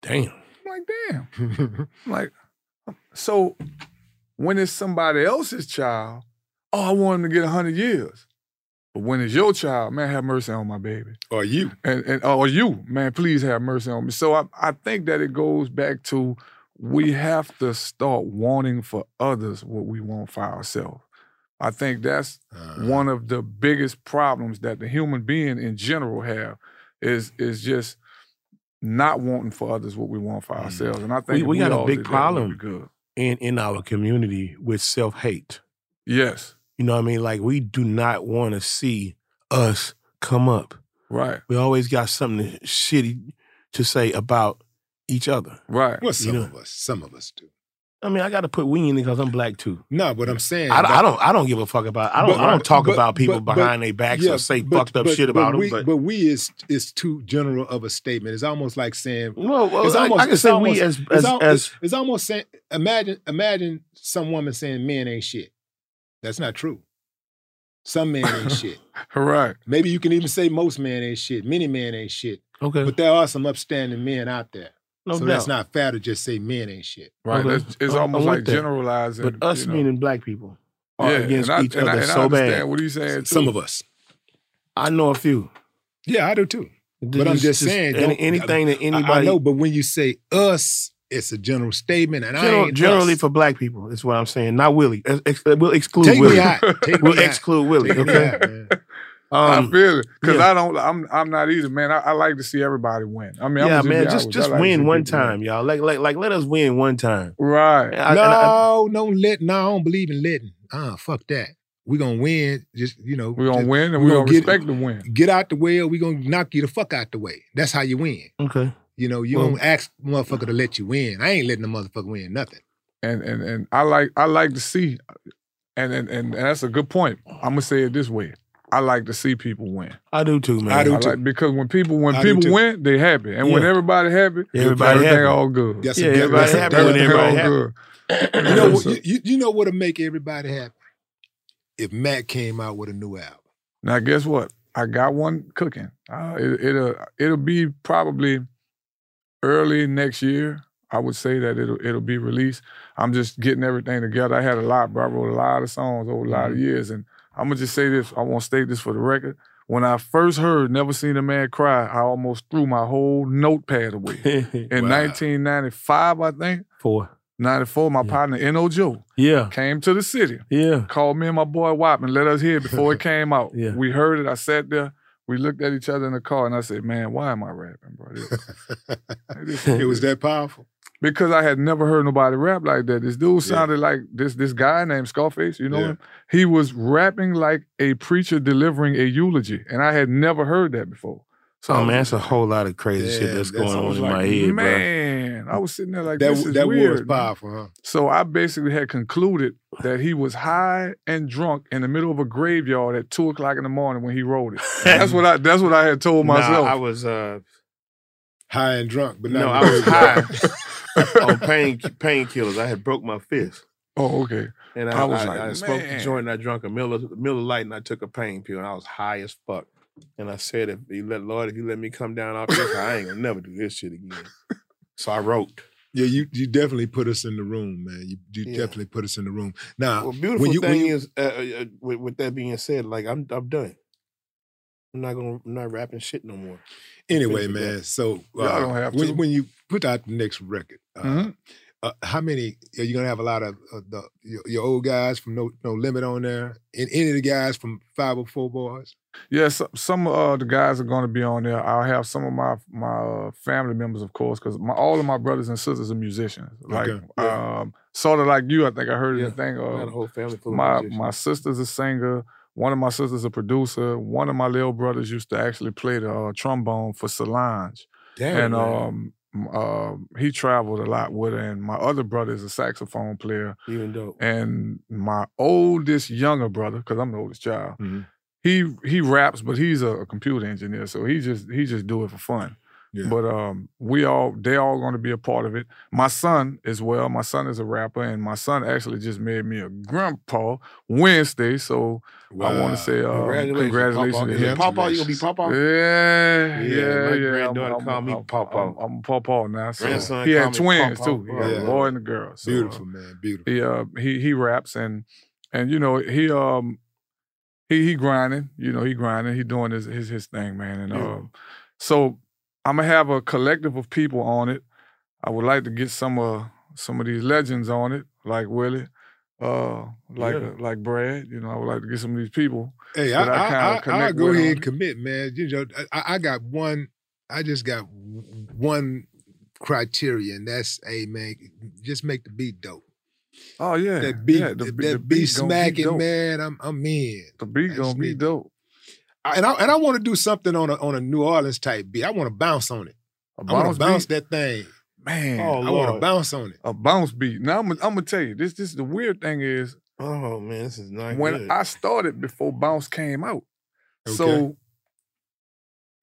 Damn. I'm like, damn. I'm like, so when it's somebody else's child, oh, I want him to get a hundred years. But when it's your child, man, have mercy on my baby. Or you. And and oh, or you, man, please have mercy on me. So I, I think that it goes back to we have to start wanting for others what we want for ourselves. I think that's uh-huh. one of the biggest problems that the human being in general have is is just not wanting for others what we want for mm. ourselves. And I think We, if we got a big did that, we'd be problem in in our community with self hate. Yes. You know what I mean? Like we do not want to see us come up. Right. We always got something shitty to say about each other. Right. Well, You some know? of us, some of us do. I mean, I got to put we in it because I'm black too. No, but I'm saying I, I don't. I don't give a fuck about. I don't. But- I don't talk but- about people but- behind their backs yeah, or say but- fucked up but- shit but about we, them. But we is is too general of a statement. It's almost like saying. Well, well, it's I- I can it's say we as- it's as- al- as- it's almost saying. Imagine imagine some woman saying men ain't shit. That's not true. Some men ain't [LAUGHS] shit. Right. Maybe you can even say most men ain't shit. Many men ain't shit. Okay. But there are some upstanding men out there. No so that's not fair to just say men ain't shit. Right. Okay. That's, it's I'm- almost I'm with like that. generalizing. But us you know. meaning black people are Yeah, against and I- each and I- other and I so understand bad. what he's saying, Some too. of us. I know a few. Yeah, I do too. But I'm Just- just just saying, any- don't- anything that I- I anybody- know, but when you say us, it's a general statement, and I General- ain't generally us. for black people is what I'm saying. Not Willie. Ex- ex- we'll exclude Take me Willie. out. Take [LAUGHS] we'll me out. exclude Willie. Okay. out, man. [LAUGHS] I Um, feel it because yeah. I don't. I'm. I'm not either, man. I, I like to see everybody win. I mean, yeah, I'm man. Just just like win one people win. time, y'all. Like like like let us win one time. Right. I- no, I- no, let. No, I don't believe in letting. Ah, fuck that. We gonna win. Just you know, We gonna just- win and we we gonna get- respect the win. Get out the way, or we gonna knock you the fuck out the way. That's how you win. Okay. You know, you Well- don't ask motherfucker to let you win. I ain't letting the motherfucker win nothing. And and and I like I like to see, and and and that's a good point. I'm gonna say it this way. I like to see people win. I do too, man. I do too. like- because when people when I people win, they happy, and when everybody happy, Everybody everything happy. all good. That's Yeah, a, everybody that's happy that's when everybody all happy. good. You know, what, you, you, you know what'll make everybody happy? If Matt came out with a new album. Now, guess what? I got one cooking. Uh, it, it'll it'll be probably early next year. I would say that it'll it'll be released. I'm just getting everything together. I had a lot, bro. I wrote a lot of songs over a lot Mm-hmm. of years, and I'm gonna just say this. I want to state this for the record. When I first heard "Never Seen a Man Cry," I almost threw my whole notepad away. [LAUGHS] In Wow. 1995, I think Four. 94, my partner N.O. Joe Yeah. came to the city Yeah. called me and my boy Wapman, let us hear it before it [LAUGHS] came out. Yeah. We heard it. I sat there. We looked at each other in the car, and I said, "Man, why am I rapping, bro?" This- [LAUGHS] it was that powerful. because I had never heard nobody rap like that. This dude Yeah. sounded like this this guy named Scarface. You know Yeah. him? He was rapping like a preacher delivering a eulogy, and I had never heard that before. So Oh man, that's a whole lot of crazy shit that's that's- going on was in like, my head, bro. man, I was sitting there like That this is that weird. was powerful, huh? So I basically had concluded that he was high and drunk in the middle of a graveyard at two o'clock in the morning when he wrote it. That's what [LAUGHS] I. That's what I had told Nah, myself. I was uh High and drunk, but no, I was high [LAUGHS] on [LAUGHS] pain painkillers. I had broke my fist. oh, okay. And I, I was I, like, I smoked a joint and I drank a Miller, Miller Lite and I took a pain pill and I was high as fuck. And I said, if you let Lord, if you let me come down off this, I ain't gonna never do this shit again. So I wrote. Yeah, you you definitely put us in the room, man. You, you Yeah. definitely put us in the room. Now, Well, beautiful when you, thing when you, is, uh, uh, uh, with, with that being said, like I'm, I'm done. I'm not gonna, I'm not rapping shit no more. anyway, man. that. So Y'all uh, don't have when, to. when you put out the next record, uh, Mhm. Uh, how many are you gonna have? A lot of uh, the your, your old guys from No No Limit on there, and any of the guys from Five Hundred Four Boys. Yeah, so, some of uh, the guys are going to be on there. I'll have some of my my uh, family members, of course, because my all of my brothers and sisters are musicians. Like, Okay. um, sort of like you. I think I heard Yeah. the thing. I got a Uh, whole family my my sister's a singer. One of my sisters a producer. One of my little brothers used to actually play the uh, trombone for Solange. Damn, and man. um, uh, he traveled a lot with her, and my other brother is a saxophone player. Even dope. And my oldest younger brother, because I'm the oldest child, Mm-hmm. he he raps, but he's a, a computer engineer, so he just he just do it for fun. Yeah. But um, we all they all going to be a part of it. My son as well. My son is a rapper, and my son actually just made me a grandpa Wednesday. So I want to say uh, Congratulations, congratulations Pawpaw. to Is it him. Pawpaw? You gonna be Pawpaw? Yeah, Yeah, yeah, my yeah. granddaughter I'm, call I'm, me I'm, Pawpaw. I'm, I'm Pawpaw now. So Grandson he had twins Pawpaw. too. He had Yeah. a boy and a girl. So, uh, Beautiful, man. Beautiful. he uh he he raps and and you know he um he he grinding you know he grinding he doing his his his thing man and Yeah. um so I'm gonna have a collective of people on it. I would like to get some uh some of these legends on it like Willie, uh like Yeah. uh, like Brad. You know I would like to get some of these people. Hey, that I, I, kinda I, I, connect go ahead and commit, man. You know, I, I got one. I just got one criteria, and that's, hey, man, just make the beat dope. Oh yeah, That beat, yeah, the, that, be- the beat beat gonna be smacking, man. I'm, I'm in. The beat I gonna just be need- dope. I- and I and I want to do something on a on a New Orleans type beat. I want to bounce on it. A I want bounce to bounce beat? that thing. Man, I oh, want to bounce on it. a bounce beat. Now I'm, I'm gonna tell you this. This the weird thing is Oh man, this is not when good. I started before bounce came out. Okay. So,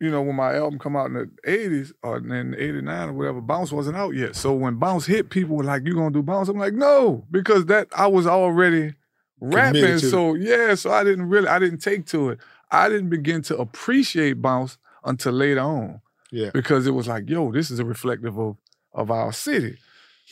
you know, when my album come out in the '80s or in '89 or whatever, bounce wasn't out yet. So when bounce hit, people were like, "You gonna do bounce?" I'm like, "No," because that I was already rapping. Committed it. So yeah, so I didn't really, I didn't take to it. I didn't begin to appreciate bounce until later on Yeah. because it was like, "Yo, this is a reflective of of our city."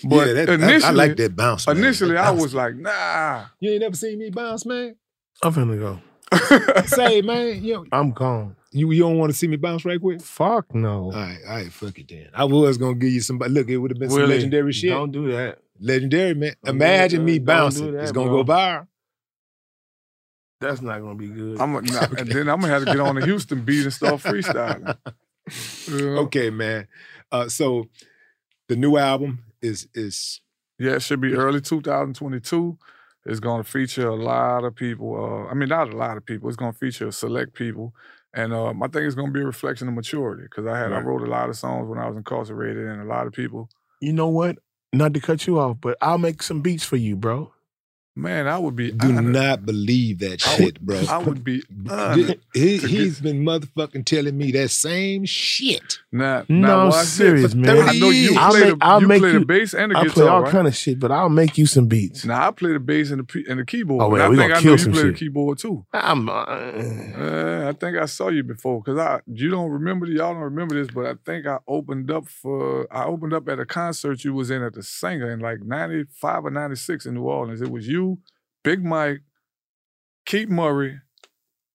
But yeah, that, initially, I, like that bounce. man. Initially, That I was like, "Nah." You ain't never seen me bounce, man. I'm finna go. [LAUGHS] Say, man, you I'm gone. you, you don't want to see me bounce right quick? Fuck no. All right, all right, fuck it then. I was gonna give you somebody. Look, it would have been some legendary shit. Don't do that. Legendary, man. Don't Imagine that. me Don't do bouncing. that, it's gonna bro. go viral. That's not gonna be good. I'm nah, [LAUGHS] and then I'm gonna have to get on the Houston beat and start freestyling. Know? Okay, man. Uh, so the new album is is Yeah, it should be early 2022. It's going to feature a lot of people. Uh, I mean, not a lot of people. It's going to feature select people, and um, I think it's going to be a reflection of maturity because I had I wrote a lot of songs when I was incarcerated, and a lot of people. You know what? Not to cut you off, but I'll make some beats for you, bro. Man, I would be. do honored. not believe that I shit, would, bro. I would be. He, he's been motherfucking telling me that same shit. Nah, No, nah, I'm serious, man. I know you I'll play make, the I'll you make play you, the bass and the guitar. I guitar, play all right? kind of shit, but I'll make you some beats. Now I play the bass and the and the keyboard. Oh, but yeah, I we think gonna I know kill you some play the shit. keyboard too. I'm, uh, Uh, I think I saw you before because I you don't remember y'all don't remember this, but I think I opened up for I opened up at a concert you was in at the Saenger in like ninety five or ninety six in New Orleans. It was you, Big Mike, Keith Murray,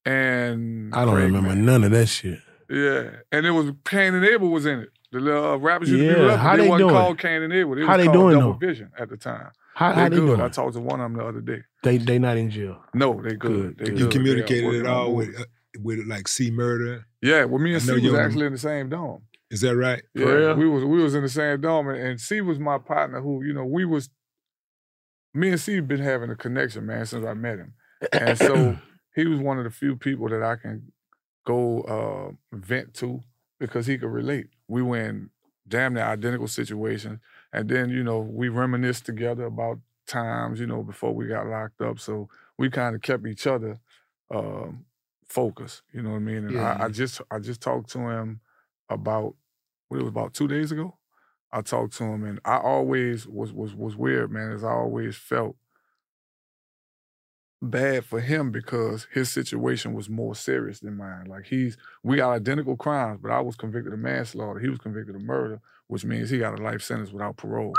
and I don't Craig remember Mack. none of that shit. Yeah, and it was Cain and Abel was in it. The little uh, rappers used to be Yeah, rappers. how they, they wasn't doing? called Cain and Abel. They How was they called doing, Double though? Vision at the time. How, they how they good. doing? I talked to one of them the other day. They they not in jail. No, they good. Good, They good. good. You communicated working at all with uh, with like C-Murder. Yeah, well, me and I C know was you're- actually in the same dome. Is that right? Yeah, real? we was we was in the same dome, and, and C was my partner. Who you know we was. Me and C been having a connection, man, since I met him, and so [COUGHS] he was one of the few people that I can go uh, vent to because he could relate. We were in damn near identical situations, and then you know we reminisced together about times you know before we got locked up. So we kind of kept each other um, focused. You know what I mean? And Yeah. I, I just I just talked to him about what it was about two days ago. I talked to him, and I always was was was weird, man. As I always felt bad for him because his situation was more serious than mine. Like he's we got identical crimes, but I was convicted of manslaughter. He was convicted of murder, which means he got a life sentence without parole.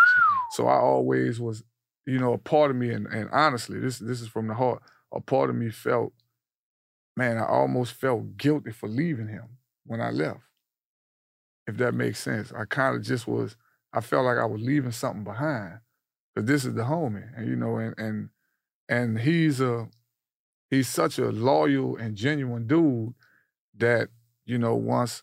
So I always was, you know, a part of me, and, and honestly, this this is from the heart. A part of me felt, man, I almost felt guilty for leaving him when I left. If that makes sense, I kind of just was. I felt like I was leaving something behind, because this is the homie, and you know, and and and he's a he's such a loyal and genuine dude that you know once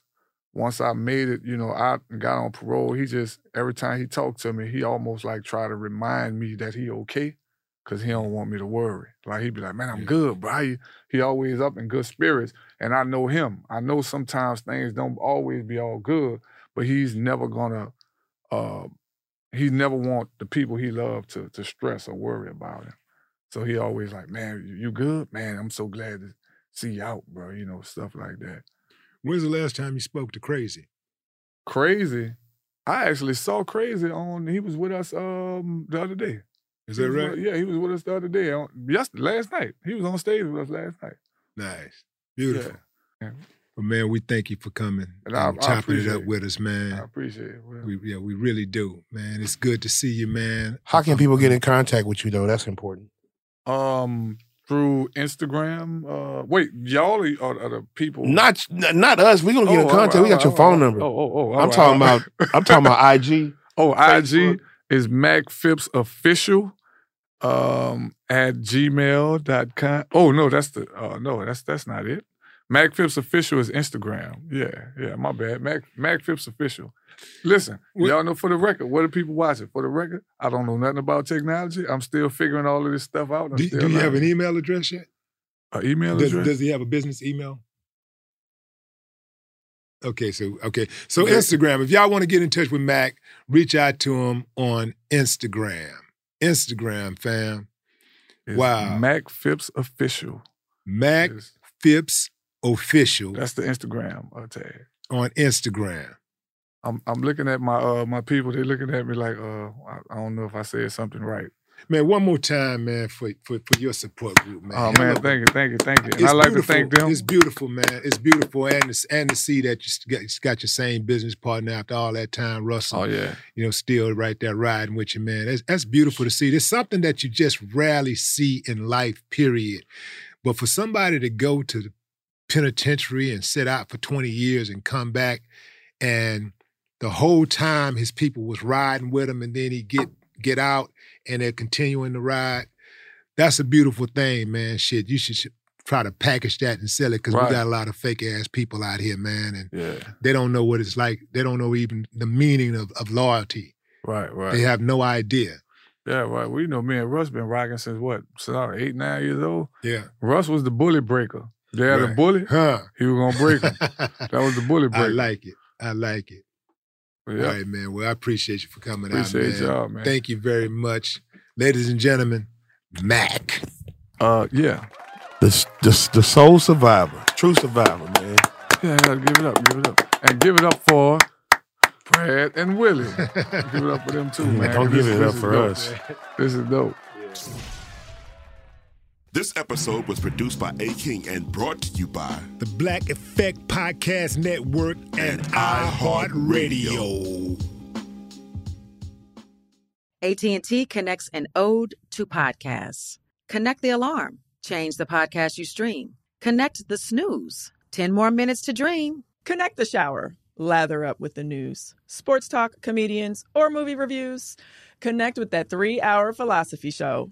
once I made it, you know, I got on parole. He just every time he talked to me, he almost like try to remind me that he okay, cause he don't want me to worry. Like he'd be like, "Man, I'm good, bro." He, he always up in good spirits, and I know him. I know sometimes things don't always be all good, but he's never gonna uh, he never want the people he loved to to stress or worry about him. So he always like, man, you- good? Man, I'm so glad to see you out, bro. You know, stuff like that. When's the last time you spoke to Crazy? Crazy. I actually saw Crazy on. He was with us um the other day. Is that right? with- yeah, he was with us the other day. On, yesterday, last night. He was on stage with us last night. Nice. Beautiful. Yeah. But man, we thank you for coming And and, I- I chopping it up it. with us, man. I appreciate it. Well, We, yeah, we really do, man. It's good to see you, man. How can people get in contact with you though? That's important. Um, through Instagram. Uh, wait, y'all are, are the people? Not not us. We gonna get in Oh, contact. all we got right, your phone right. number. Oh, oh, oh. I'm right, talking all about. I'm talking about IG. [LAUGHS] Oh, Facebook. IG is Mac Phipps official um at gmail.com. Oh no, that's the uh no, that's that's not it. Mac Phipps official is Instagram. Yeah, yeah, my bad. Mac Mac Phipps official. Listen, y'all know for the record, what are people watching? For the record, I don't know nothing about technology. I'm still figuring all of this stuff out. I'm Do, do you have an email address yet? An email Does, address? does he have a business email? Okay, so okay, so Yeah. Instagram. If y'all want to get in touch with Mac, reach out to him on Instagram. Instagram, fam. It's wow, Mac Phipps official. Mac Phipps official. That's the Instagram uh, tag. on Instagram. I'm I'm looking at my uh my people. They're looking at me like uh I, I don't know if I said something right. Man, one more time, man, for for, for your support group, man. oh man, thank you, thank you, thank you. And I like beautiful. to thank them. It's beautiful, man. It's beautiful, and to, and to see that you got, you got your same business partner after all that time, Russell. Oh yeah, you know, still right there riding with you, man. That's, that's beautiful to see. There's something that you just rarely see in life, period. But for somebody to go to the penitentiary and sit out for 20 years and come back, and the whole time his people was riding with him, and then he get get out and they're continuing to ride. That's a beautiful thing, man. Shit, you should, should try to package that and sell it because Right. we got a lot of fake ass people out here, man, and yeah, they don't know what it's like. They don't know even the meaning of, of loyalty. right, right. They have no idea. yeah, right. Well, you know, me and Russ been rocking since what? Since I was eight, nine years old. Yeah. Russ was the bully breaker. They had a Right. bully. Huh. He was gonna break him. [LAUGHS] that was the bully break. I like it. I like it. Yeah. All right, man. Well, I appreciate you for coming Appreciate out, man. y'all, man. Thank you very much. Ladies and gentlemen, Mac. Uh, yeah. The the, the soul survivor, true survivor, man. Yeah, I gotta give it up, give it up, and give it up for Brad and Willie. [LAUGHS] give it up for them too, Man, man. don't 'cause give this- it this up for dope. us. This is dope. This episode was produced by A King and brought to you by The Black Effect Podcast Network and iHeartRadio. AT&T connects an ode to podcasts. Connect the alarm. Change the podcast you stream. Connect the snooze. 10 more minutes to dream. Connect the shower. Lather up with the news, sports talk, comedians, or movie reviews. Connect with that three hour philosophy show.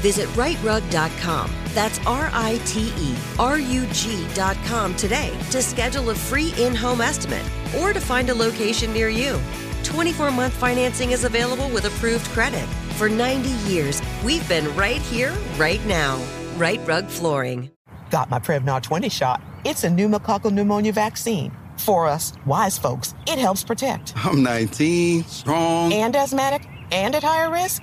Visit riterug.com. That's R I T E R U G.com today to schedule a free in home estimate or to find a location near you. 24 month financing is available with approved credit. For 90 years, we've been right here, right now. Rite Rug Flooring. Got my Prevnar 20 shot. It's a pneumococcal pneumonia vaccine. For us, wise folks, it helps protect. I'm 19, strong. And asthmatic and at higher risk?